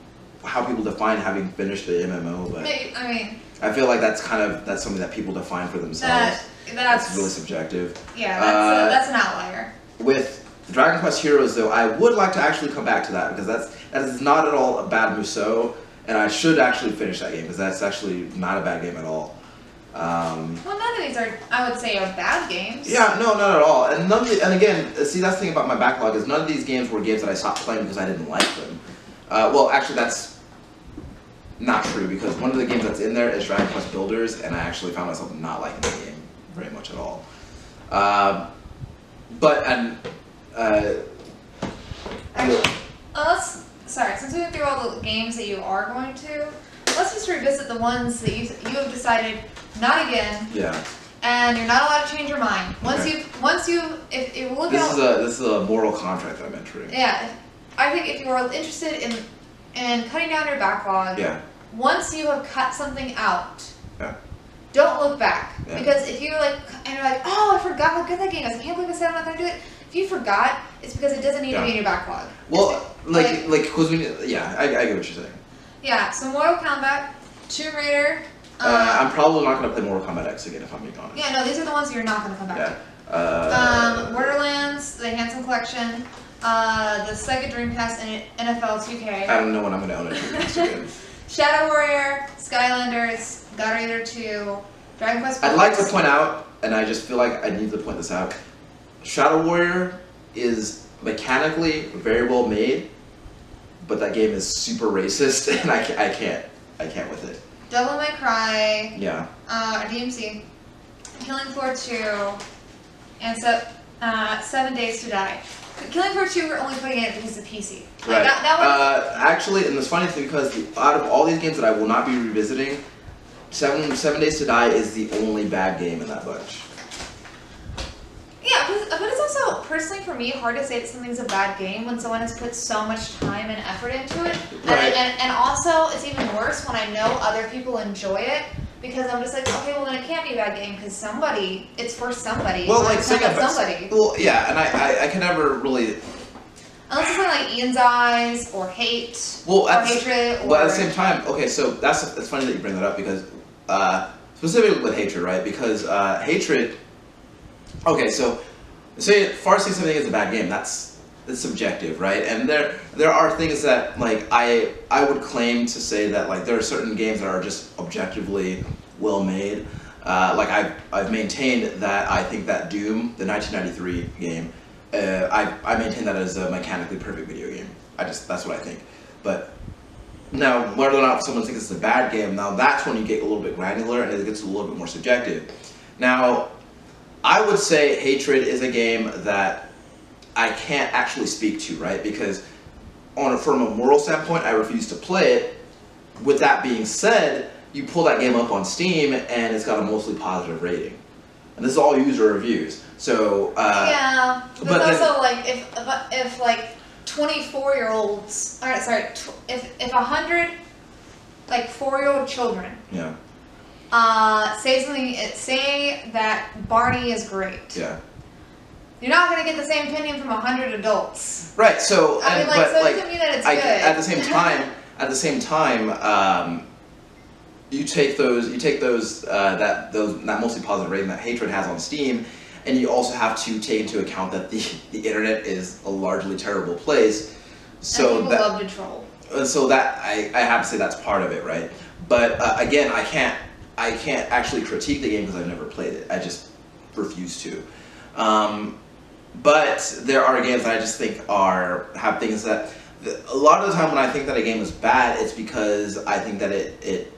how people define having finished the MMO, but Maybe- I mean, I feel like that's kind of that's something that people define for themselves. that, that's, really subjective. yeah, that's, uh, a, that's an outlier. With Dragon Quest Heroes, though, I would like to actually come back to that because that's that is not at all a bad Musou, and I should actually finish that game because that's actually not a bad game at all. Um, Well, none of these are, I would say, are bad games. yeah, no, not at all. And none of the, and again, uh, see that's the thing about my backlog is none of these games were games that I stopped playing because I didn't like them. Uh, well, actually, that's not true because one of the games that's in there is Dragon Quest Builders, and I actually found myself not liking the game very much at all. Um, but and uh, Actually, uh, let's, sorry, since we went through all the games that you are going to, let's just revisit the ones that you, you have decided not again, yeah, and you're not allowed to change your mind. Once Okay. you, once you, if, if look this at is a this is a moral contract that I'm entering. Yeah, I think if you are interested in in cutting down your backlog, Yeah, once you have cut something out, Yeah. don't look back. Yeah. Because if you're like, and you're like, oh, I forgot how good that game is. I can't believe I said I'm not gonna do it. If you forgot, it's because it doesn't need to be in your backlog. well, like like because we yeah, I, I get what you're saying. Yeah. So Mortal Kombat, Tomb Raider. Um, Uh, I'm probably not gonna play Mortal Kombat X again if I'm being honest. yeah, no, these are the ones you're not gonna come back Yeah. to. Uh, Um, Borderlands, the Handsome Collection, uh, the Sega Dreamcast and NFL 2K, I don't know when I'm gonna own it. again. Shadow Warrior, Skylanders, God Eater 2, Dragon Quest. I'd like to point out, and I just feel like I need to point this out. Shadow Warrior is mechanically very well made, but that game is super racist, and I can't, I can't, I can't with it. Devil May Cry, Yeah. uh, DMC, Killing Floor 2, and so, uh, Seven Days to Die. Killing Floor 2, we're only putting it because it's a PC. Like, Right. that, that one, uh, actually, and it's funny thing because the, out of all these games that I will not be revisiting, Seven Seven Days to Die is the only bad game in that bunch. yeah, 'cause- but it's also, personally for me, hard to say that something's a bad game when someone has put so much time and effort into it. And, Right. and, and also, it's even worse when I know other people enjoy it. Because I'm just like, okay, well then it can't be a bad game because somebody, it's for somebody. Well, like not saying about about- somebody. Well, yeah, and I, I, I can never really. Unless it's something like Ian's Eyes or Hate Well, or at the, Hatred or at the same time, okay, so that's it's funny that you bring that up because uh, specifically with hatred, right? Because uh, hatred. Okay, so say far say something is a bad game. That's it's subjective, right? And there there are things that like I I would claim to say that like there are certain games that are just objectively well made. Uh, like I've I've maintained that I think that Doom, the 1993 game, uh, I I maintain that as a mechanically perfect video game. I just that's what I think. But now, whether or not someone thinks it's a bad game, now that's when you get a little bit granular and it gets a little bit more subjective. Now, I would say Hatred is a game that I can't actually speak to, right? Because on a, from a moral standpoint, I refuse to play it. With that being said, you pull that game up on Steam and it's got a mostly positive rating. And this is all user reviews. So, uh, yeah, but, but it's then- also like if if, like 24 year olds, all right, sorry, tw- if if a hundred like four year old children yeah, uh say something, say that Barney is great, yeah. you're not gonna get the same opinion from a hundred adults. Right, so, I mean, and, like, but so like, doesn't mean that it's I, good. at the same time, at the same time, um, you take those, you take those, uh, that those that mostly positive rating that hatred has on Steam, and you also have to take into account that the the internet is a largely terrible place. and So people that, love to troll. uh, so that I, I have to say that's part of it, right? But uh, again, I can't I can't actually critique the game because I've never played it. I just refuse to. Um, but there are games that I just think are have things that a lot of the time when I think that a game is bad, it's because I think that it it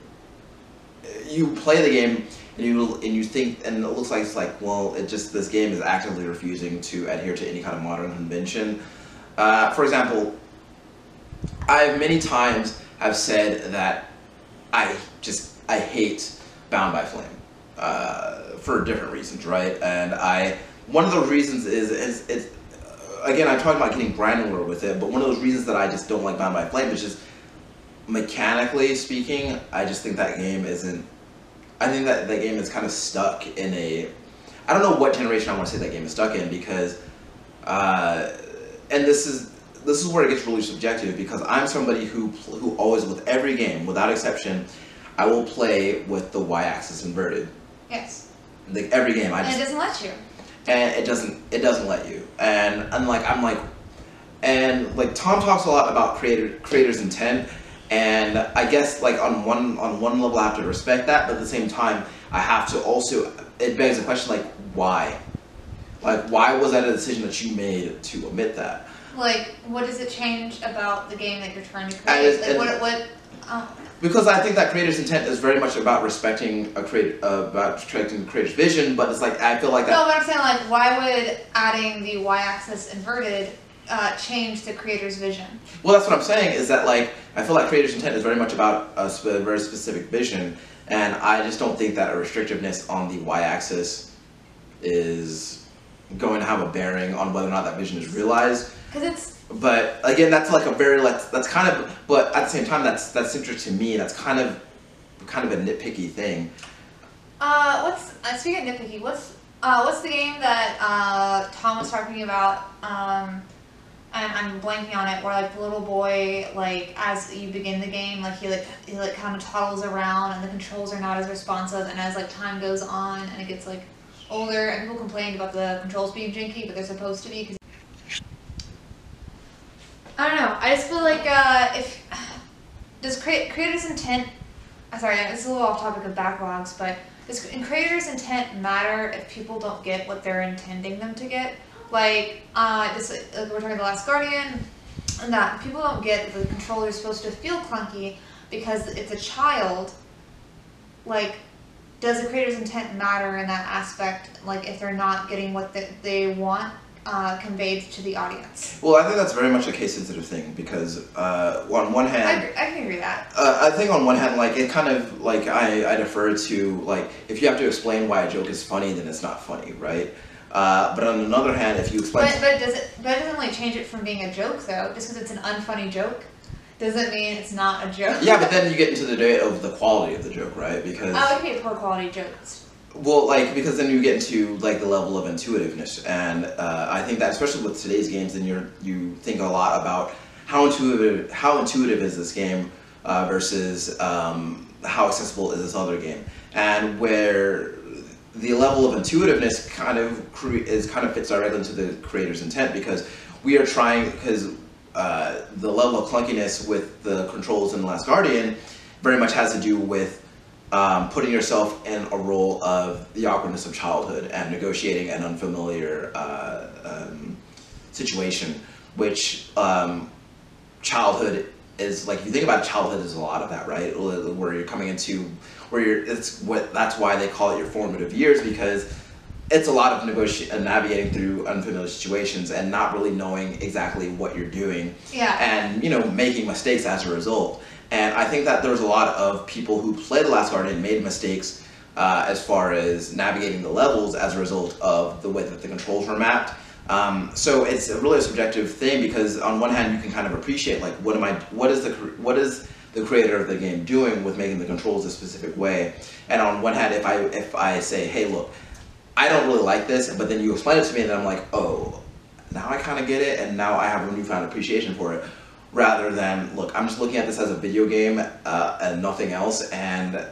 you play the game and you and you think and it looks like it's like well it just this game is actively refusing to adhere to any kind of modern convention. Uh, for example, I many times have said that I just I hate Bound by Flame uh, for different reasons, right? And I one of those reasons is is it's again I'm talking about getting granular with it, but one of those reasons that I just don't like Bound by Flame is just mechanically speaking, I just think that game isn't. I think that that game is kind of stuck in a. I don't know what generation I want to say that game is stuck in because, uh, and this is this is where it gets really subjective because I'm somebody who who always with every game without exception, I will play with the y-axis inverted. Yes, Like every game, I just. and just it doesn't let you. and it doesn't it doesn't let you and I'm like I'm like and like Tom talks a lot about creator creators intent and I guess like on one on one level I have to respect that but at the same time I have to also it begs the question like why like why was that a decision that you made to omit that Like, what does it change about the game that you're trying to create? it's- Like, what what? Oh, because I think that creator's intent is very much about respecting a uh, about respecting the creator's vision but it's like I feel like that No, but I'm saying like, why would adding the y-axis inverted uh, change the creator's vision? Well, that's what I'm saying is that like I feel like creator's intent is very much about a sp- very specific vision, and I just don't think that a restrictiveness on the y-axis is going to have a bearing on whether or not that vision is realized. Because it's But again, that's like a very like that's kind of but at the same time that's that's interesting to me. That's kind of kind of a nitpicky thing. uh, what's uh, speaking of nitpicky, what's uh, what's the game that uh, Tom was talking about? Um, and I'm blanking on it. Where like the little boy, like as you begin the game, like he like he like kind of toddles around, and the controls are not as responsive. And as like time goes on, and it gets like older, and people complained about the controls being janky, but they're supposed to be. Cause I don't know. I just feel like uh, if does cre- creators' intent. uh, Sorry, it's a little off topic of backlogs, but does in creators' intent matter if people don't get what they're intending them to get? Like, uh, just like, like we're talking the Last Guardian, and that people don't get that the controller is supposed to feel clunky because it's a child. Like, does the creator's intent matter in that aspect? Like, if they're not getting what the, they want uh, conveyed to the audience. Well, I think that's very much a case sensitive thing because uh, on one I, hand, agree, I can agree that. Uh, I think on one hand, like it kind of like I, I defer to like if you have to explain why a joke is funny, then it's not funny, right? Uh, but on another hand, if you explain, But but does it but it doesn't really change it from being a joke though. Just because it's an unfunny joke, doesn't mean it's not a joke. yeah, but then you get into the debate of the quality of the joke, right? Because it could be poor quality jokes. Well, like because then you get into like the level of intuitiveness, and uh, I think that especially with today's games, then you're you think a lot about how intuitive how intuitive is this game uh, versus um, how accessible is this other game, and where the level of intuitiveness kind of cre- is kind of fits directly into the creator's intent because we are trying because uh, the level of clunkiness with the controls in the Last Guardian very much has to do with um, putting yourself in a role of the awkwardness of childhood and negotiating an unfamiliar uh, um, situation, which um, childhood is like if you think about childhood is a lot of that right where you're coming into where you're it's what that's why they call it your formative years because it's a lot of negoti- uh, navigating through unfamiliar situations and not really knowing exactly what you're doing Yeah. and you know making mistakes as a result and i think that there's a lot of people who played the last guardian made mistakes uh, as far as navigating the levels as a result of the way that the controls were mapped. Um, so it's really a subjective thing because on one hand you can kind of appreciate like what am I what is the what is the creator of the game doing with making the controls a specific way? And on one hand if I if I say hey look I don't really like this but then you explain it to me and I'm like oh now I kind of get it and now I have a newfound appreciation for it rather than look I'm just looking at this as a video game uh, and nothing else and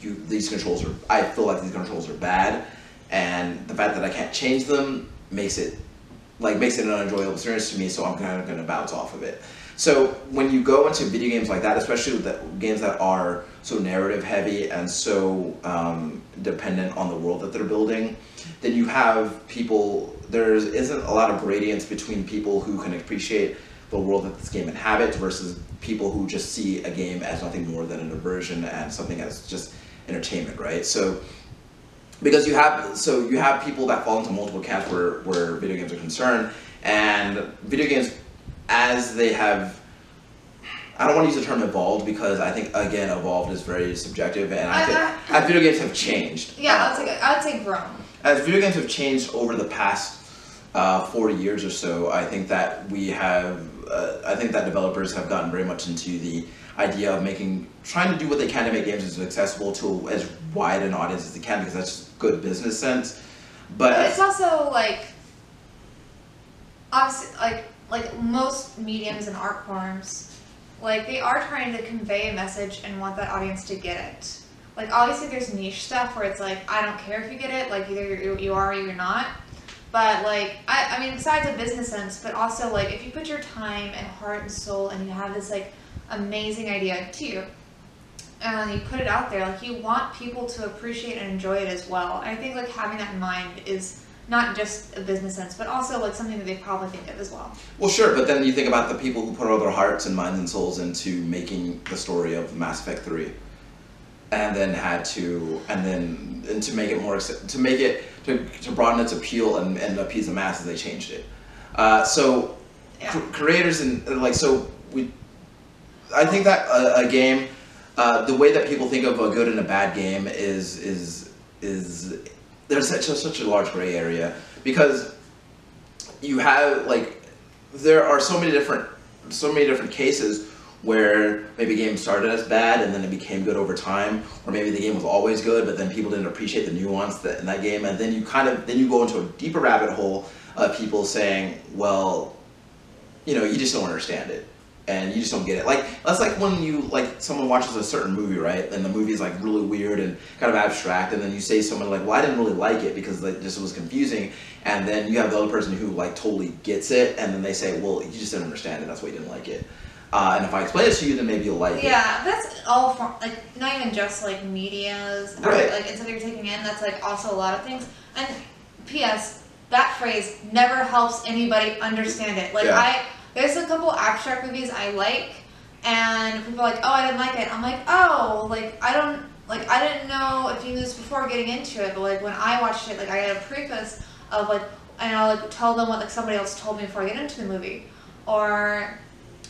you these controls are I feel like these controls are bad and the fact that I can't change them makes it like makes it an unenjoyable experience to me so I'm kind of going to bounce off of it. So when you go into video games like that especially with the games that are so narrative heavy and so um, dependent on the world that they're building then you have people there isn't a lot of gradients between people who can appreciate the world that this game inhabits versus people who just see a game as nothing more than an aversion and something as just entertainment right so because you have so you have people that fall into multiple camps where, where video games are concerned and video games as they have I don't want to use the term evolved because I think again evolved is very subjective and I think I- as video games have changed Yeah, uh, I'd say I'd say grown. as video games have changed over the past uh, 40 years or so, I think that we have, uh, I think that developers have gotten very much into the idea of making, trying to do what they can to make games as accessible to as wide an audience as they can because that's good business sense. But, But it's also like obviously like like most mediums and art forms, like they are trying to convey a message and want that audience to get it. Like obviously there's niche stuff where it's like I don't care if you get it, like either you you are or you're not. But like I, I mean besides a business sense, but also like if you put your time and heart and soul and you have this like amazing idea too, and you put it out there, like you want people to appreciate and enjoy it as well. And I think like having that in mind is not just a business sense, but also like something that they probably think of as well. well, sure, but then you think about the people who put all their hearts and minds and souls into making the story of Mass Effect 3. And then had to, and then, and to make it more, to make it, to, to broaden its appeal and, and appease the masses, they changed it. Uh, so, Yeah. cr- creators and like so we i think that a, a game uh, the way that people think of a good and a bad game is is is there's such a, such a large gray area because you have like there are so many different so many different cases where maybe a game started as bad and then it became good over time or maybe the game was always good but then people didn't appreciate the nuance that in that game and then you kind of then you go into a deeper rabbit hole of people saying well you know you just don't understand it and you just don't get it. Like that's like when you like someone watches a certain movie, right? And the movie is like really weird and kind of abstract, and then you say someone like, "Well, I didn't really like it because like this was confusing," and then you have the other person who like totally gets it, and then they say, "Well, you just didn't understand it. That's why you didn't like it." Uh, and if I explain it to you, then maybe you'll like it. Yeah, that's all for like not even just like media's or, Right. like instead you're taking in. That's like also a lot of things. And P.S. That phrase never helps anybody understand it. Like Yeah. I, there's a couple abstract movies I like, and people are like, oh, I didn't like it. I'm like, oh, like I don't like I didn't know if you knew this before getting into it, but like when I watched it, like I had a preface of like, and I'll like tell them what like somebody else told me before I get into the movie, or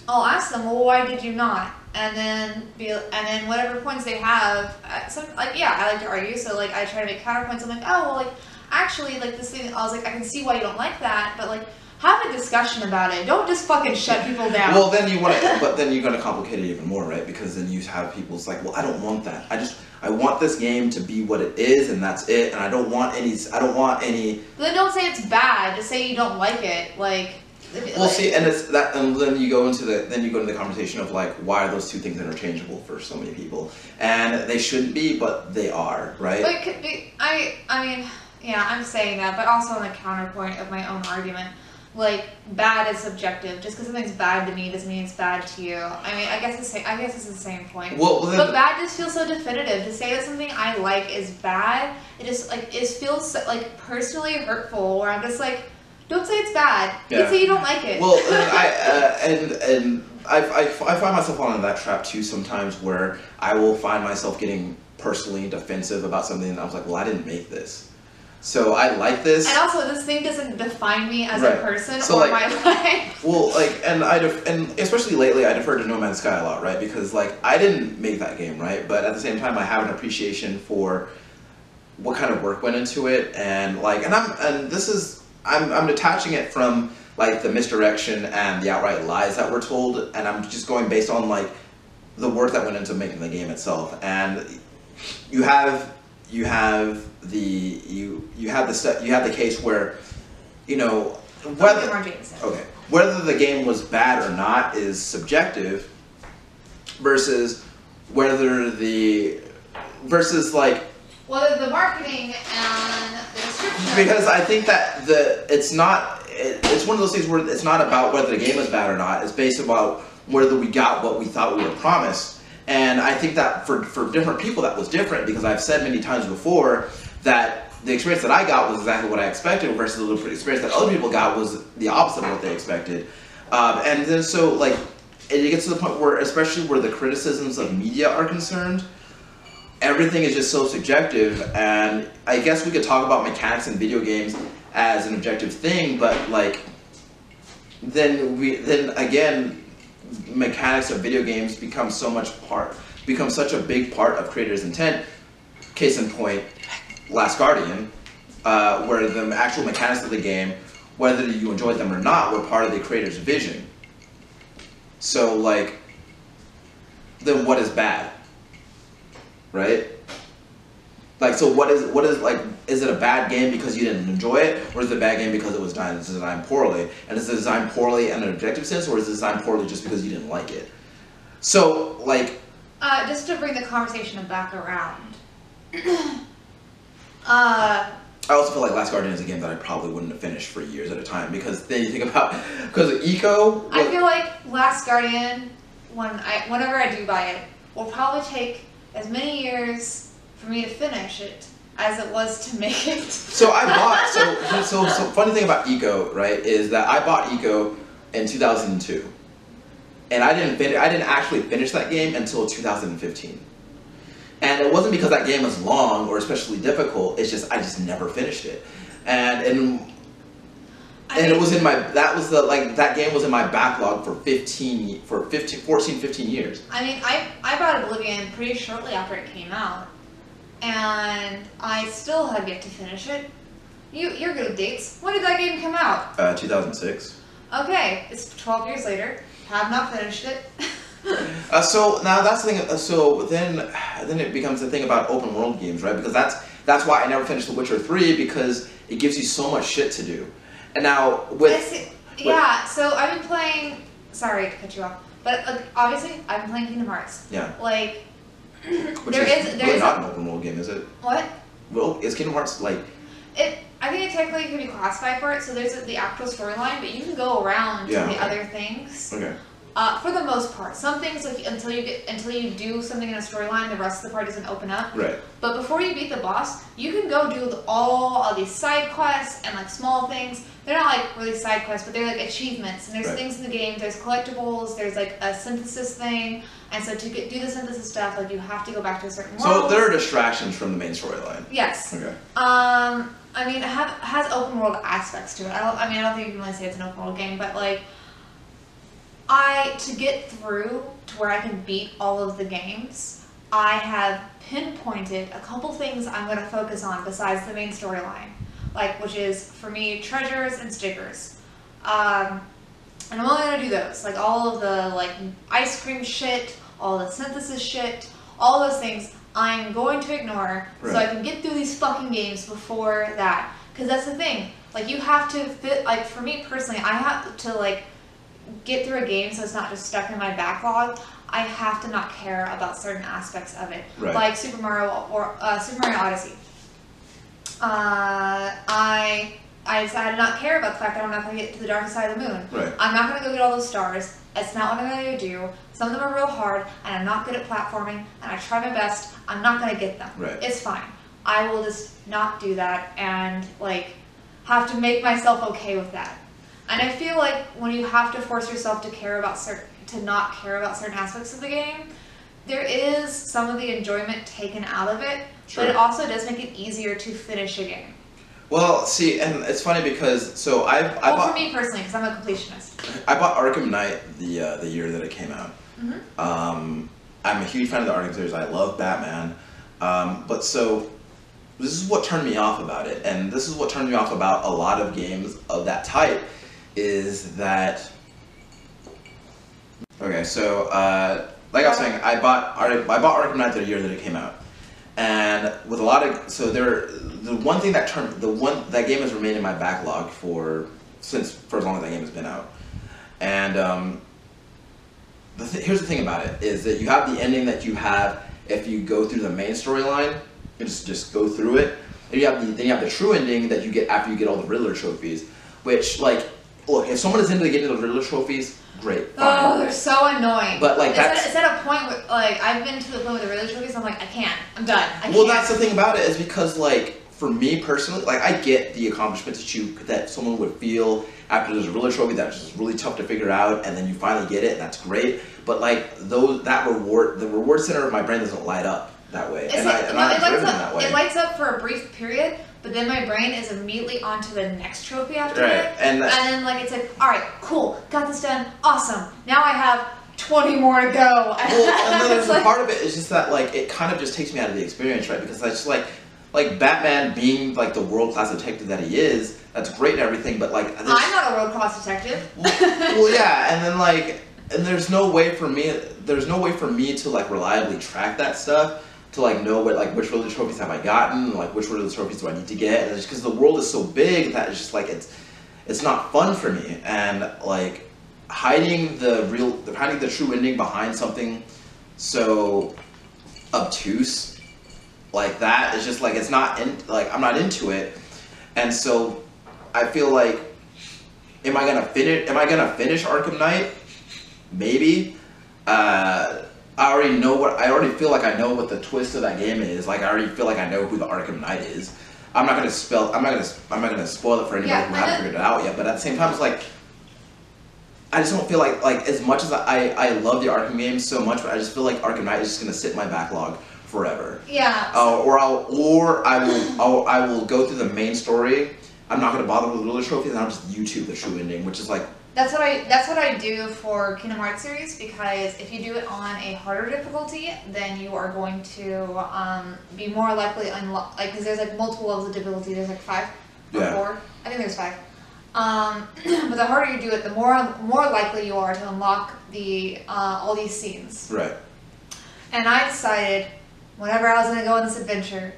I'll ask them, well, why did you not? And then be, and then whatever points they have, uh, some like yeah, I like to argue, so like I try to make counterpoints. I'm like, oh well, like actually, like this thing, I was like, I can see why you don't like that, but like have a discussion about it. Don't just fucking shut people down. Well, then you want to, but then you're going to complicate it even more, right? Because then you have people's like, well, I don't want that. I just, I want this game to be what it is, and that's it. And I don't want any, I don't want any. But then don't say it's bad. Just say you don't like it. Like, Well, like- see, and it's that, and then you go into the, then you go into the conversation of like, why are those two things interchangeable for so many people? And they shouldn't be, but they are, right? But could be, I, I mean, yeah, I'm saying that, but also on the counterpoint of my own argument, like bad is subjective. Just because something's bad to me doesn't mean it's bad to you. I mean, I guess the same. I guess it's the same point. Well, well, then, But bad just feels so definitive. To say that something I like is bad, it just like it feels so, like personally hurtful. Where I'm just like, don't say it's bad. Yeah. Just say you don't like it. Well, and I uh, and and I, I, I find myself falling into that trap too sometimes, where I will find myself getting personally defensive about something, and I was like, well, I didn't make this, so I like this. and also, this thing doesn't define me as Right. a person So, or like- my life. Well, like, and I def- and especially lately, I defer to No Man's Sky a lot, right? Because like I didn't make that game, right? But at the same time, I have an appreciation for what kind of work went into it, and like, and I'm and this is I'm I'm detaching it from like the misdirection and the outright lies that were told, and I'm just going based on like the work that went into making the game itself, and you have you have the you you have the stu- you have the case where you know whether Okay. Whether the game was bad or not is subjective versus whether the versus like Whether the marketing and the description. because I think that the it's not it, it's one of those things where it's not about whether the game is bad or not. It's based about whether we got what we thought we were promised. And I think that for for different people that was different because I've said many times before that the experience that I got was exactly what I expected versus the experience that other people got was the opposite of what they expected. Um, and then so like it gets to the point where especially where the criticisms of media are concerned everything is just so subjective and i guess we could talk about mechanics in video games as an objective thing but like then we then again mechanics of video games become so much part become such a big part of creators intent. Case in point last guardian uh, where the actual mechanics of the game whether you enjoyed them or not were part of the creator's vision. So like then what is bad right? Like, so what is what is like? Is it a bad game because you didn't enjoy it, or is it a bad game because it was designed, designed poorly? And is it designed poorly in an objective sense, or is it designed poorly just because you didn't like it? So, like, Uh, just to bring the conversation back around. uh, I also feel like Last Guardian is a game that I probably wouldn't have finished for years at a time because then you think about because Ico. I feel like Last Guardian, when I whenever I do buy it, will probably take as many years for me to finish it as it was to make it. So I bought so so so funny thing about Ico right is that I bought Ico in 2002, and I didn't finish I didn't actually finish that game until 2015, and it wasn't because that game was long or especially difficult. It's just I just never finished it, and and I and it was in my that was the like that game was in my backlog for 15 for 15 14 15 years. I mean, I I bought Oblivion pretty shortly after it came out, and I still have yet to finish it. You you're good with dates. When did that game come out? Uh, 2006. Okay, it's 12 years later. Have not finished it. Uh, so now that's the thing. Uh, so then, then it becomes the thing about open world games, right? Because that's that's why I never finished The Witcher Three because it gives you so much shit to do. And now with see- yeah, so I've been playing. Sorry to cut you off. But like, obviously, I've been playing Kingdom Hearts. Yeah. Like, Which there is is there really is not a, an open world game, is it? what? Well, is Kingdom Hearts like? It, I think it technically could be classified for it. So there's the actual storyline, but you can go around Yeah, to the okay. other things. Okay. Uh, for the most part, some things like until you get until you do something in a storyline, the rest of the part doesn't open up. Right. But before you beat the boss, you can go do the- all of these side quests and like small things. They're not like really side quests, but they're like achievements. And there's Right. things in the game. There's collectibles. There's like a synthesis thing. And so to get, do the synthesis stuff, like you have to go back to a certain So world. there are distractions from the main storyline. yes. Okay. Um, I mean, it have, has open world aspects to it. I don't. I mean, I don't think you can really say it's an open world game, but like, I to get through to where I can beat all of the games, I have pinpointed a couple things I'm going to focus on besides the main storyline, like which is for me treasures and stickers. Um, and I'm only gonna do those, like all of the like ice cream shit, all the synthesis shit, all those things. I'm going to ignore so I can get through these fucking games before that. Because that's the thing. Like you have to fit. Like for me personally, I have to like get through a game so it's not just stuck in my backlog. I have to not care about certain aspects of it, Right. like Super Mario or uh, Super Mario Odyssey. Uh, I I decided to not care about the fact that I'm not going to get to the dark side of the moon. Right. I'm not going to go get all those stars. It's not what I'm going to do. Some of them are real hard, and I'm not good at platforming, and I try my best. I'm not going to get them. Right. It's fine. I will just not do that and, like, have to make myself okay with that. And I feel like when you have to force yourself to care about certain, to not care about certain aspects of the game, there is some of the enjoyment taken out of it, but it also does make it easier to finish a game. Well, see, and it's funny because so I I well, bought for me personally, because I'm a completionist. I bought Arkham Knight the uh, the year that it came out. Mhm. Um, I'm a huge fan of the Arkham series. I love Batman, um, but so this is what turned me off about it, and this is what turned me off about a lot of games of that type, is that. Okay, so uh, like I was saying, I bought I bought Arkham Knight the year that it came out, and with a lot of so there the one thing that turned the one that game has remained in my backlog for since for as long as that game has been out, and um, the th- here's the thing about it is that you have the ending that you have if you go through the main storyline, just just go through it, and you have the then you have the true ending that you get after you get all the Riddler trophies, which like look if someone is into the getting the Riddler trophies, great, fine. Oh, they're so annoying. But, like, it's at, that's- it's at a point where like I've been to the point with the Riddler trophies. I'm like, I can't. I'm done. I Well, can't. that's the thing about it is because like for me personally, like I get the accomplishment that you that someone would feel after there's a Riddler trophy that's just really tough to figure out, and then you finally get it, and that's great. But like those that reward, the reward center of my brain doesn't light up that way, It's and like, I and no, I'm it lights driven up. that way. It lights up for a brief period, but then my brain is immediately onto the next trophy after Right, that. and and then like it's like, all right, cool, got this done, awesome. Now I have 20 more to go. well, and then there's like- part of it is just that like it kind of just takes me out of the experience, right? Because I just like like Batman being like the world class detective that he is, that's great and everything, but like I'm not a world class detective. well, yeah, and then like, and there's no way for me. There's no way for me to like reliably track that stuff to like know what like which Riddler trophies have I gotten, like which Riddler trophies do I need to get, and it's because the world is so big that it's just like it's it's not fun for me, and like hiding the real hiding the true ending behind something so obtuse like that is just like it's not in like I'm not into it, and so I feel like am I gonna finish? Am I gonna finish Arkham Knight? Maybe. Uh, I already know what. I already feel like I know what the twist of that game is. Like I already feel like I know who the Arkham Knight is. I'm not gonna spell. I'm not gonna. I'm not gonna spoil it for anybody Yeah, who hasn't figured it out yet. But at the same time, it's like. I just don't feel like like as much as I, I love the Arkham games so much, but I just feel like Arkham Knight is just gonna sit in my backlog forever. Yeah. Uh, or I'll or I will I'll, I will go through the main story. I'm not gonna bother with the Riddler trophies, and I'll just YouTube the true ending, which is like That's what I that's what I do for Kingdom Hearts series because if you do it on a harder difficulty, then you are going to um, be more likely unlock like because there's like multiple levels of difficulty. There's like five or Yeah. four. I think there's five. Um, but the harder you do it, the more more likely you are to unlock the uh, all these scenes. right. And I decided, whenever I was gonna go on this adventure,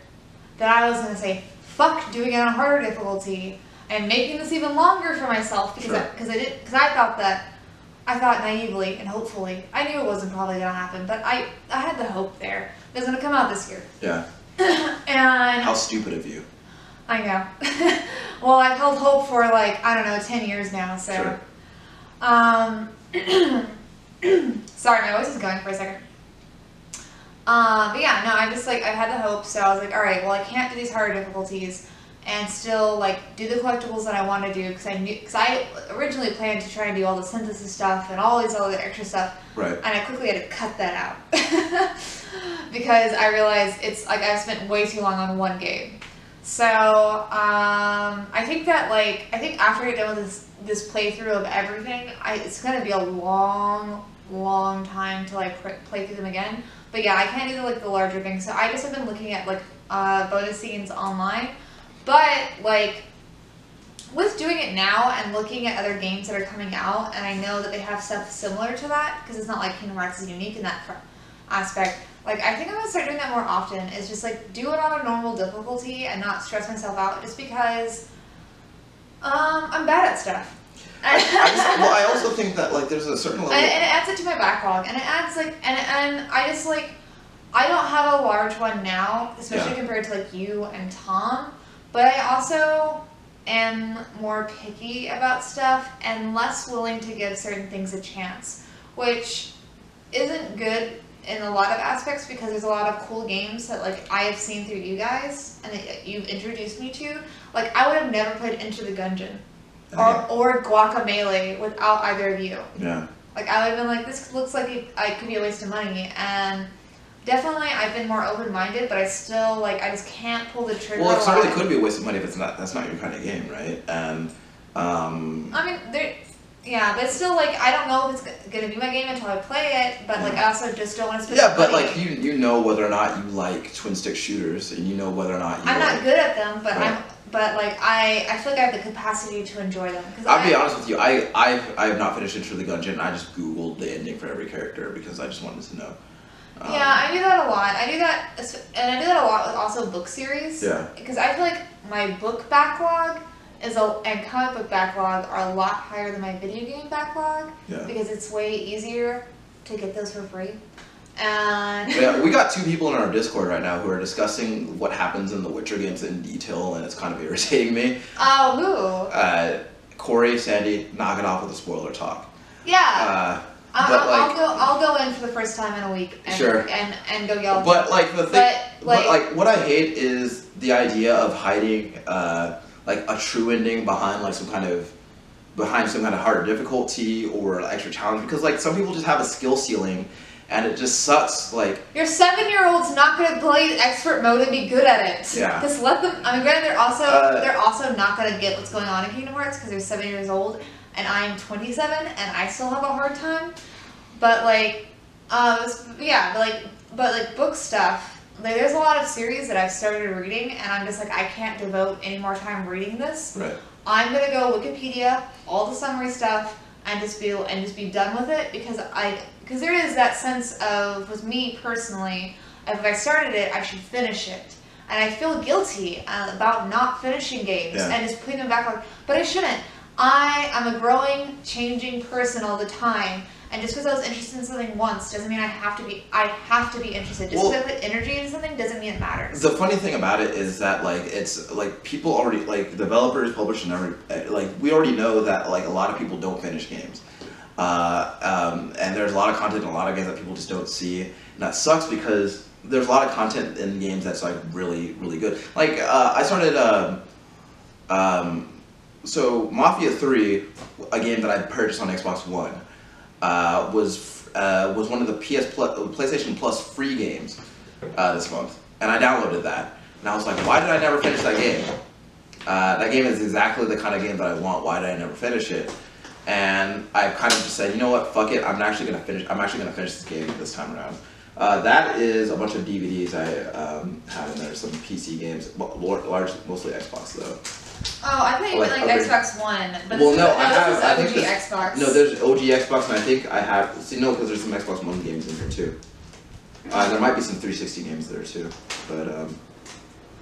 that I was gonna say, fuck doing it on harder difficulty and making this even longer for myself because I, Sure. because I did because I thought that I thought naively and hopefully, I knew it wasn't probably gonna happen, but I, I had the hope there. It was gonna come out this year. Yeah. and How stupid of you. I know. well, I've held hope for like, I don't know, 10 years now, so. Sure. Um, sorry, my voice is going for a second. Um, but yeah, no, I just like, I had the hope, so I was like, alright, well, I can't do these harder difficulties and still like do the collectibles that I want to do because I knew, because I originally planned to try and do all the synthesis stuff and all these other extra stuff, Right. and I quickly had to cut that out because I realized it's like I've spent way too long on one game. So um, I think that like I think after I get done with this this playthrough of everything, I, it's gonna be a long, long time till I pr- play through them again. But yeah, I can't do the, like the larger things. So I just have been looking at like uh, bonus scenes online, but like with doing it now and looking at other games that are coming out, and I know that they have stuff similar to that because it's not like Kingdom Hearts is unique in that fr- aspect. Like I think I'm gonna start doing that more often. Is just like do it on a normal difficulty and not stress myself out just because um, I'm bad at stuff. I just, well, I also think that like there's a certain level. and, and it adds it to my backlog, and it adds like, and and I just like, I don't have a large one now, especially Yeah. compared to like you and Tom. But I also am more picky about stuff and less willing to give certain things a chance, which isn't good in a lot of aspects because there's a lot of cool games that like I have seen through you guys and that you've introduced me to. Like I would have never played Enter the Gungeon or or Guacamelee without either of you. yeah. Like I would have been like, this looks like it, I could be a waste of money, and definitely I've been more open minded, but I still like I just can't pull the trigger. Well, it lot. could be a waste of money if it's not. That's not your kind of game, right? And um, I mean, there, yeah, but still like I don't know if it's gonna be my game until I play it, but like I also just don't want to yeah, but money. like you you know whether or not you like twin stick shooters, and you know whether or not you. I'm not good at them, but Right. I'm. But like I, I feel like I have the capacity to enjoy them. Cause I'll I, be honest with you. I I've, I have not finished Enter the Gungeon. I just googled the ending for every character because I just wanted to know. Um, Yeah, I do that a lot. I do that, and I do that a lot with also book series. Yeah. Because I feel like my book backlog is a and comic book backlog are a lot higher than my video game backlog Yeah. because it's way easier to get those for free. And Yeah, we got two people in our Discord right now who are discussing what happens in the Witcher games in detail, and it's kind of irritating me. oh, Uh, Corey, Sandy, knock it off with the spoiler talk. Yeah. Uh, I'll, but like- I'll go. I'll go in for the first time in a week. And, Sure. And and go yell. But like the thing, But, but like- like, what I hate is the idea of hiding uh, like a true ending behind like some kind of behind some kind of harder difficulty or extra challenge because like some people just have a skill ceiling and it just sucks like Your seven-year-old's not gonna play expert mode and be good at it. Yeah. Just let them. I mean, granted, they're also Uh, they're also not gonna get what's going on in Kingdom Hearts because they're seven years old, and I'm 27, and I still have a hard time. But like, um, yeah, but like, but like book stuff. Like, there's a lot of series that I've started reading, and I'm just like, I can't devote any more time reading this. right I'm gonna go Wikipedia, all the summary stuff, and just be and just be done with it because I because there is that sense of with me personally, if I started it, I should finish it, and I feel guilty uh, about not finishing games Yeah. and just putting them back on. But I shouldn't. I am a growing, changing person all the time. And just because I was interested in something once doesn't mean I have to be. I have to be interested. Just Well- because I put energy into something doesn't mean it matters. the funny thing about it is that like it's like people already like developers publishers and every like we already know that like a lot of people don't finish games uh, um, and there's a lot of content in a lot of games that people just don't see and that sucks because there's a lot of content in games that's like really really good like uh, i started um, um, so mafia 3 a game that i purchased on xbox one uh, was uh, was one of the ps plus, playstation plus free games uh, this month, and I downloaded that, and I was like, why did I never finish that game? Uh, that game is exactly the kind of game that I want. Why did I never finish it? And I kind of just said, you know what, fuck it. I'm actually gonna finish. I'm actually gonna finish this game this time around. Uh, that is a bunch of DVDs I um, have in there. Some PC games, large, mostly Xbox though. Oh, I thought you meant Like like Xbox One. But Well, this no, is, I have- I think OG Xbox. No, there's OG Xbox, and I think I have. See, no, because there's some Xbox One games in here too. Uh, there might be some 360 games there too, but um,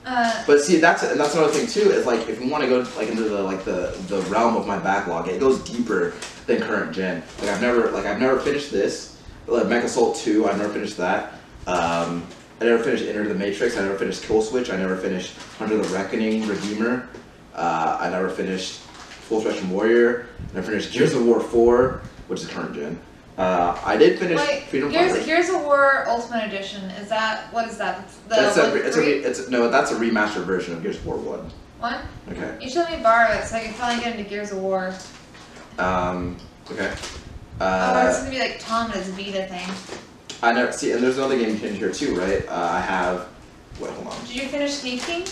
Uh, But see, that's that's another thing too. Is like if we want to go like into the like the the realm of my backlog, it goes deeper than current gen. Like I've never like I've never finished this. Like MechAssault Two, I've never finished that. Um, I never finished Enter the Matrix. I never finished Kill Switch. I never finished Under the Reckoning Redeemer. Uh, I never finished Full Spectrum Warrior. I never finished Gears of War Four, which is current gen. Uh, I did finish wait, Freedom Gears, Fighters. Gears of War Ultimate Edition. Is that what is that? The It's a, it's a, it's no, that's a remastered version of Gears of War One. one. Okay. You should let me borrow it so I can finally get into Gears of War. Um, okay. Otherwise, it's Uh, gonna be like Tom and his Vita thing. I never see, and there's another game in here too, right? Uh, I have. Wait, hold on. Did you finish Sneak King?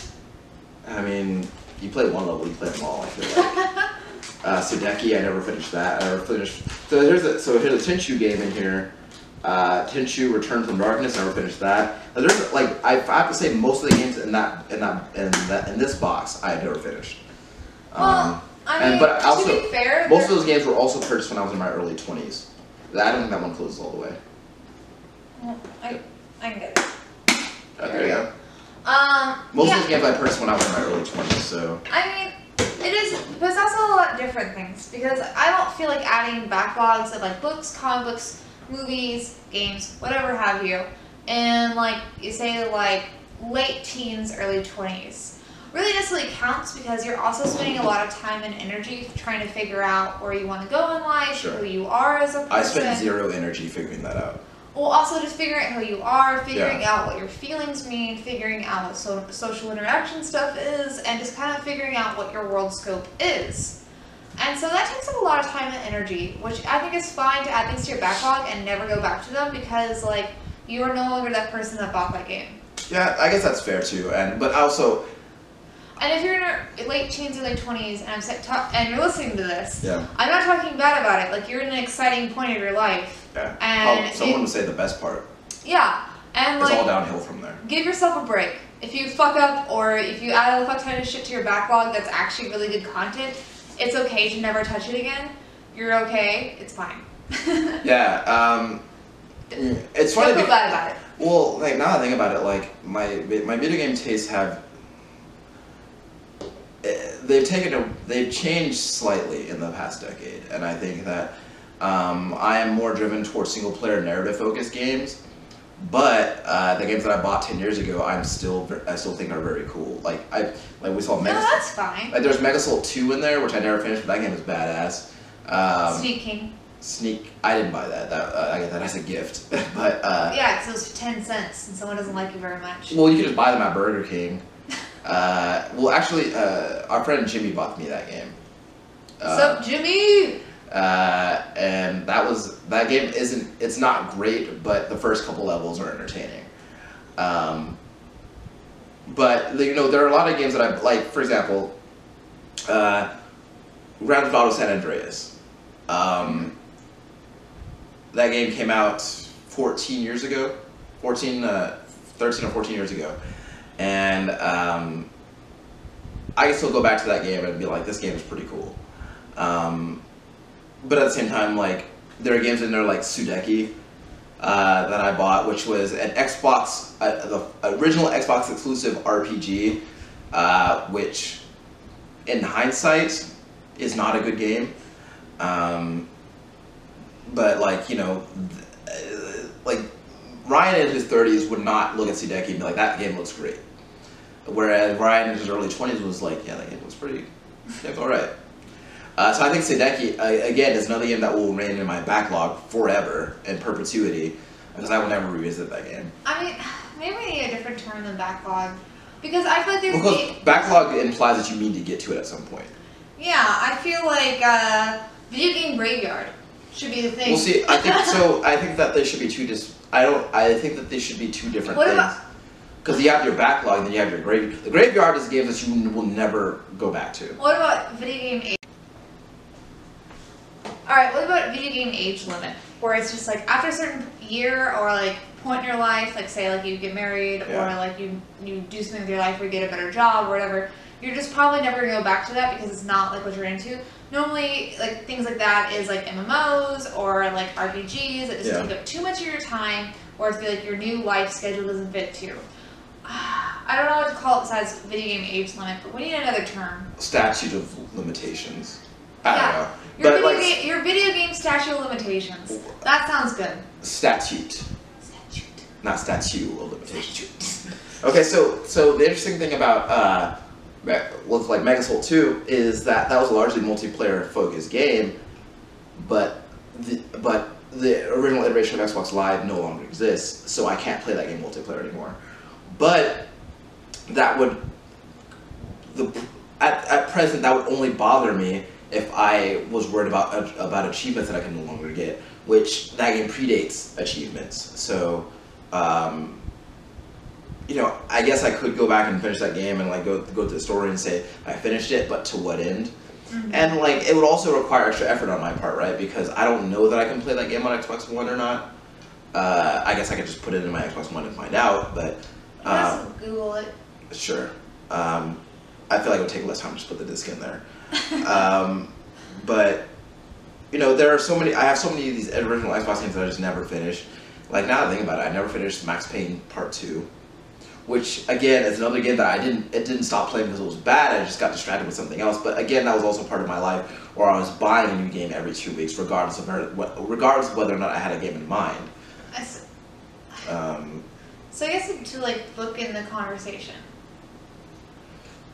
I mean, you play one level, you play them all. I feel like. uh, Sudeki, I never finished that. I never finished. So here's a so here's a Tenchu game in here. Uh, Tenchu Return from Darkness. I never finished that. Now, there's like I, I have to say most of the games in that in that in that in this box I never finished. Um, Well, I and- mean, but to also, be fair, most of those games were also purchased when I was in my early 20s. I don't think that one closes all the way. I, I can get it. Uh, there you go. Um, Most yeah, games I purchased when I was in my early 20s, so. I mean, it is, but it's also a lot different things because I don't feel like adding backlogs of like books, comic books, movies, games, whatever have you, and like you say like late teens, early twenties. Really necessarily counts because you're also spending a lot of time and energy trying to figure out where you want to go in life, Sure. who you are as a person. I spent zero energy figuring that out. Well, also just figuring out who you are, figuring Yeah. out what your feelings mean, figuring out what so- social interaction stuff is, and just kind of figuring out what your world scope is. And so that takes up a lot of time and energy, which I think is fine to add things to your backlog and never go back to them because, like, you are no longer that person that bought that game. Yeah, I guess that's fair too. And but also, And if you're in your late teens or late twenties, and I'm and you're listening to this, yeah, I'm not talking bad about it. Like you're in an exciting point of your life. yeah. And oh, someone would say the best part. Yeah, and It's like all downhill from there. give yourself a break. If you fuck up or if you add a fuck ton of shit to your backlog that's actually really good content, it's okay to never touch it again. You're okay. It's fine. Yeah, um, it's Don't funny. feel bad about it. well, like now I think about it, like my my video game tastes have. They've taken a, they've changed slightly in the past decade, and I think that um, I am more driven towards single player narrative focused games. But uh, the games that I bought ten years ago, I'm still I still think are very cool. Like I like we saw No, that's fine. like there's MechAssault two in there, which I never finished, but that game is badass. Um, Sneak King. Sneak. I didn't buy that. That uh, I got that as a gift. but uh, Yeah, because it was ten cents and someone doesn't like you very much. well, you can just buy them at Burger King. Uh, well, actually, uh, our friend Jimmy bought me that game. What's Uh, up, Jimmy? uh, and that was that game isn't it's not great, but the first couple levels are entertaining. Um, but you know there are a lot of games that I like. For example, uh, Grand Theft Auto San Andreas. Um, that game came out 14 years ago, 14, uh, 13 or 14 years ago, and um, I can still go back to that game and be like, this game is pretty cool. Um, but at the same time, like there are games in there like Sudeki uh, that I bought, which was an Xbox, uh, the original Xbox exclusive RPG, uh, which in hindsight is not a good game. Um, but like you know, uh, like Ryan in his thirties would not look at Sudeki and be like, "That game looks great," whereas Ryan in his early twenties was like, "Yeah, that game looks pretty, it's all right." Uh, so I think Sudeki uh, again is another game that will remain in my backlog forever in perpetuity because I will never revisit that game. I mean, maybe we need a different term than backlog. Because I feel like there's Because backlog implies that you need to get to it at some point. Yeah, I feel like uh, video game graveyard should be the thing. We'll see. I think so. I think that there should be two. Dis- I don't. I think that they should be two different What things. Because you have your backlog, and then you have your graveyard. The graveyard is games that you will never go back to. What about video game age? Alright, what about video game age limit? Where it's just like after a certain year or like point in your life, like say like you get married Yeah. or like you you do something with your life or you get a better job or whatever, you're just probably never gonna go back to that because it's not like what you're into. Normally like things like that is like MMOs or like RPGs that just Yeah. take up too much of your time or it's like your new life schedule doesn't fit to. I don't know what to call it besides video game age limit, but we need another term. Statute of limitations. I Yeah. don't know. Your video like game, your video game statute of limitations. That sounds good. statute, Statute. not statute of limitations. Okay, so so the interesting thing about uh, with like MechAssault 2 is that that was a largely multiplayer focused game, but the but the original iteration of Xbox Live no longer exists, so I can't play that game multiplayer anymore. But that would the at, at present that would only bother me if I was worried about about achievements that I can no longer get, which that game predates achievements. So, um, you know, I guess I could go back and finish that game and like go go to the story and say I finished it, but to what end? Mhm. And like it would also require extra effort on my part, right? Because I don't know that I can play that game on Xbox One or not. Uh, I guess I could just put it in my Xbox One and find out, but um, Google it. sure. Um, I feel like it would take less time to just put the disc in there. um, but you know, there are so many. I have so many of these original Xbox games that I just never finished. Like now that I think about it, I never finished Max Payne Part Two, which again is another game that I didn't. It didn't stop playing because it was bad. I just got distracted with something else. But again, that was also part of my life where I was buying a new game every two weeks, regardless of regardless of whether or not I had a game in mind. Um, So I guess to like book in the conversation.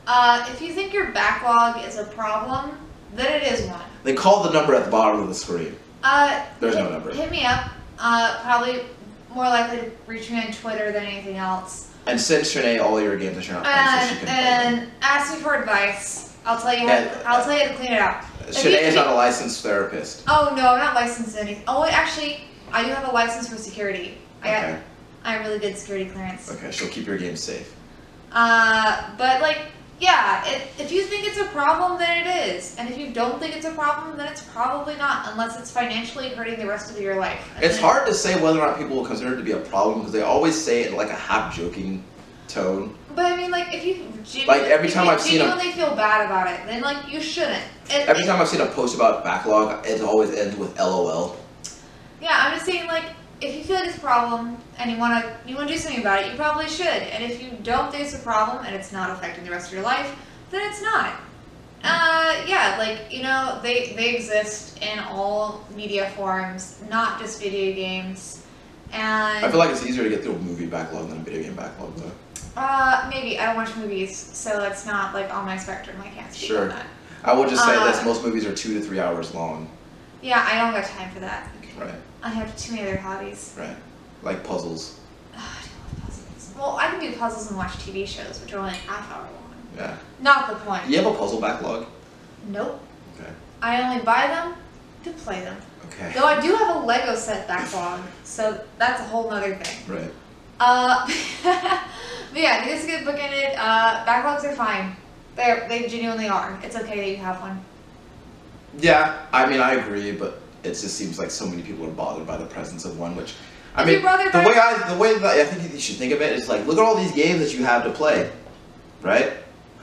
Uh, if you think your backlog is a problem, then it is one. they call the number at the bottom of the screen. Uh, There's hit, no number. Hit me up. Uh, probably more likely to reach me on Twitter than anything else. And send Shanae all your games that you're not playing so she And, can play them. ask me for advice. I'll tell you. How, And- I'll tell you how to clean it up. if Shanae is not a licensed therapist. Oh no, I'm not licensed in anything. Oh wait, actually, I do have a license for security. I got, Okay. I have really good security clearance. Okay, she'll keep your games safe. Uh, but like, yeah, if, if you think it's a problem, then it is. And if you don't think it's a problem, then it's probably not, unless it's financially hurting the rest of your life. And It's hard to say whether or not people will consider it to be a problem because they always say it in like a half joking tone. But I mean, like, if you Like, every time you I've seen a- genuinely feel bad about it, then like you shouldn't. It, Every it- time I've seen a post about backlog, it always ends with LOL. Yeah, I'm just saying, like, if you feel like it's a problem and you wanna you wanna do something about it, you probably should. And if you don't think it's a problem and it's not affecting the rest of your life, then it's not. Uh, yeah, like you know, they they exist in all media forms, not just video games. And I feel like it's easier to get through a movie backlog than a video game backlog, though. uh, maybe I don't watch movies, so that's not like on my spectrum. I can't speak Sure. on that. I will just say Uh, this: most movies are two to three hours long. Yeah, I don't got time for that. Right, I have too many other hobbies. right. Like puzzles. I don't love puzzles. Well, I can do puzzles and watch TV shows, which are only a half hour long. Yeah. Not the point. You have a puzzle backlog? Nope. Okay. I only buy them to play them. Okay. Though I do have a Lego set backlog, so that's a whole nother thing. Right. Uh, but yeah, this is good bookended. Uh, backlogs are fine. They they genuinely are. It's okay that you have one. Yeah, I mean, I agree, but it just seems like so many people are bothered by the presence of one, which. I mean, the way I the way that I think you should think of it is like, look at all these games that you have to play, right?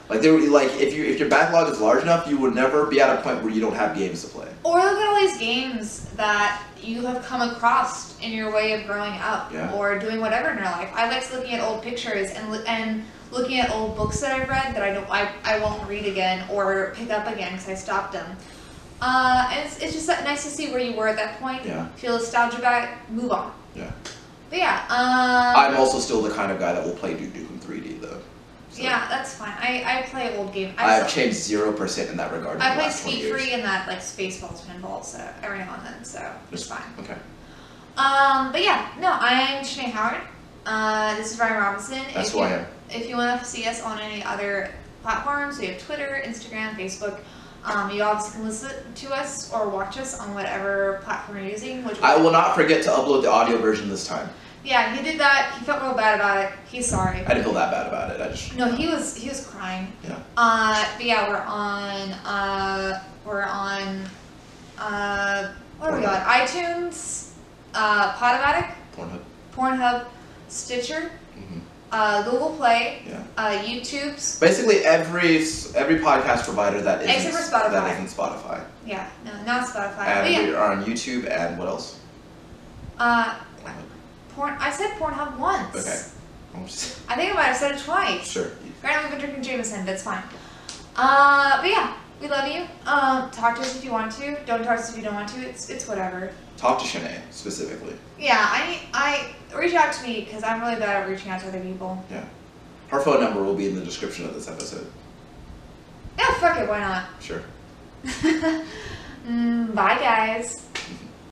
Like there, like if you if your backlog is large enough, you would never be at a point where you don't have games to play. Or look at all these games that you have come across in your way of growing up Yeah. or doing whatever in your life. I like looking at old pictures and and looking at old books that I've read that I don't I, I won't read again or pick up again because I stopped them. Uh, and it's, it's just nice to see where you were at that point. Yeah. Feel nostalgia it, move on. Yeah. But yeah, um, I'm also still the kind of guy that will play Duke Nukem 3D though. So yeah, that's fine. I, I play old game. I have changed zero percent in that regard. I play last 20 Speed. Free and that like Spaceballs pinball so every now and then, so it's fine. Okay. Um, but yeah, no, I'm Shanae Howard. Uh, this is Ryan Robinson. That's if who you, I am. If you want to see us on any other platforms, we have Twitter, Instagram, Facebook. Um, you obviously can listen to us or watch us on whatever platform you're using. Which I will not forget to upload the audio version this time. Yeah, he did that. He felt real bad about it. He's sorry. I didn't feel that bad about it. I just No, he was he was crying. Yeah. Uh, but yeah, we're on uh we're on uh what are we on? iTunes, uh Podomatic, Pornhub. Pornhub, Stitcher, uh Google Play, Yeah. uh YouTube's. Basically, every every podcast provider that isn't Except for Spotify. that isn't Spotify, Yeah, no, not Spotify. and yeah, we are on YouTube and what else? uh porn. I said Pornhub once. Okay. Just- I think I might have said it twice. Sure. Granted, we've been drinking Jameson, but it's fine. Uh, but yeah, we love you. Um, talk to us if you want to. Don't talk to us if you don't want to. It's it's whatever. Talk to Shanae specifically. Yeah, I I reach out to me because I'm really bad at reaching out to other people. Yeah, her phone number will be in the description of this episode. Yeah, fuck it, why not? Sure. mm, bye, guys.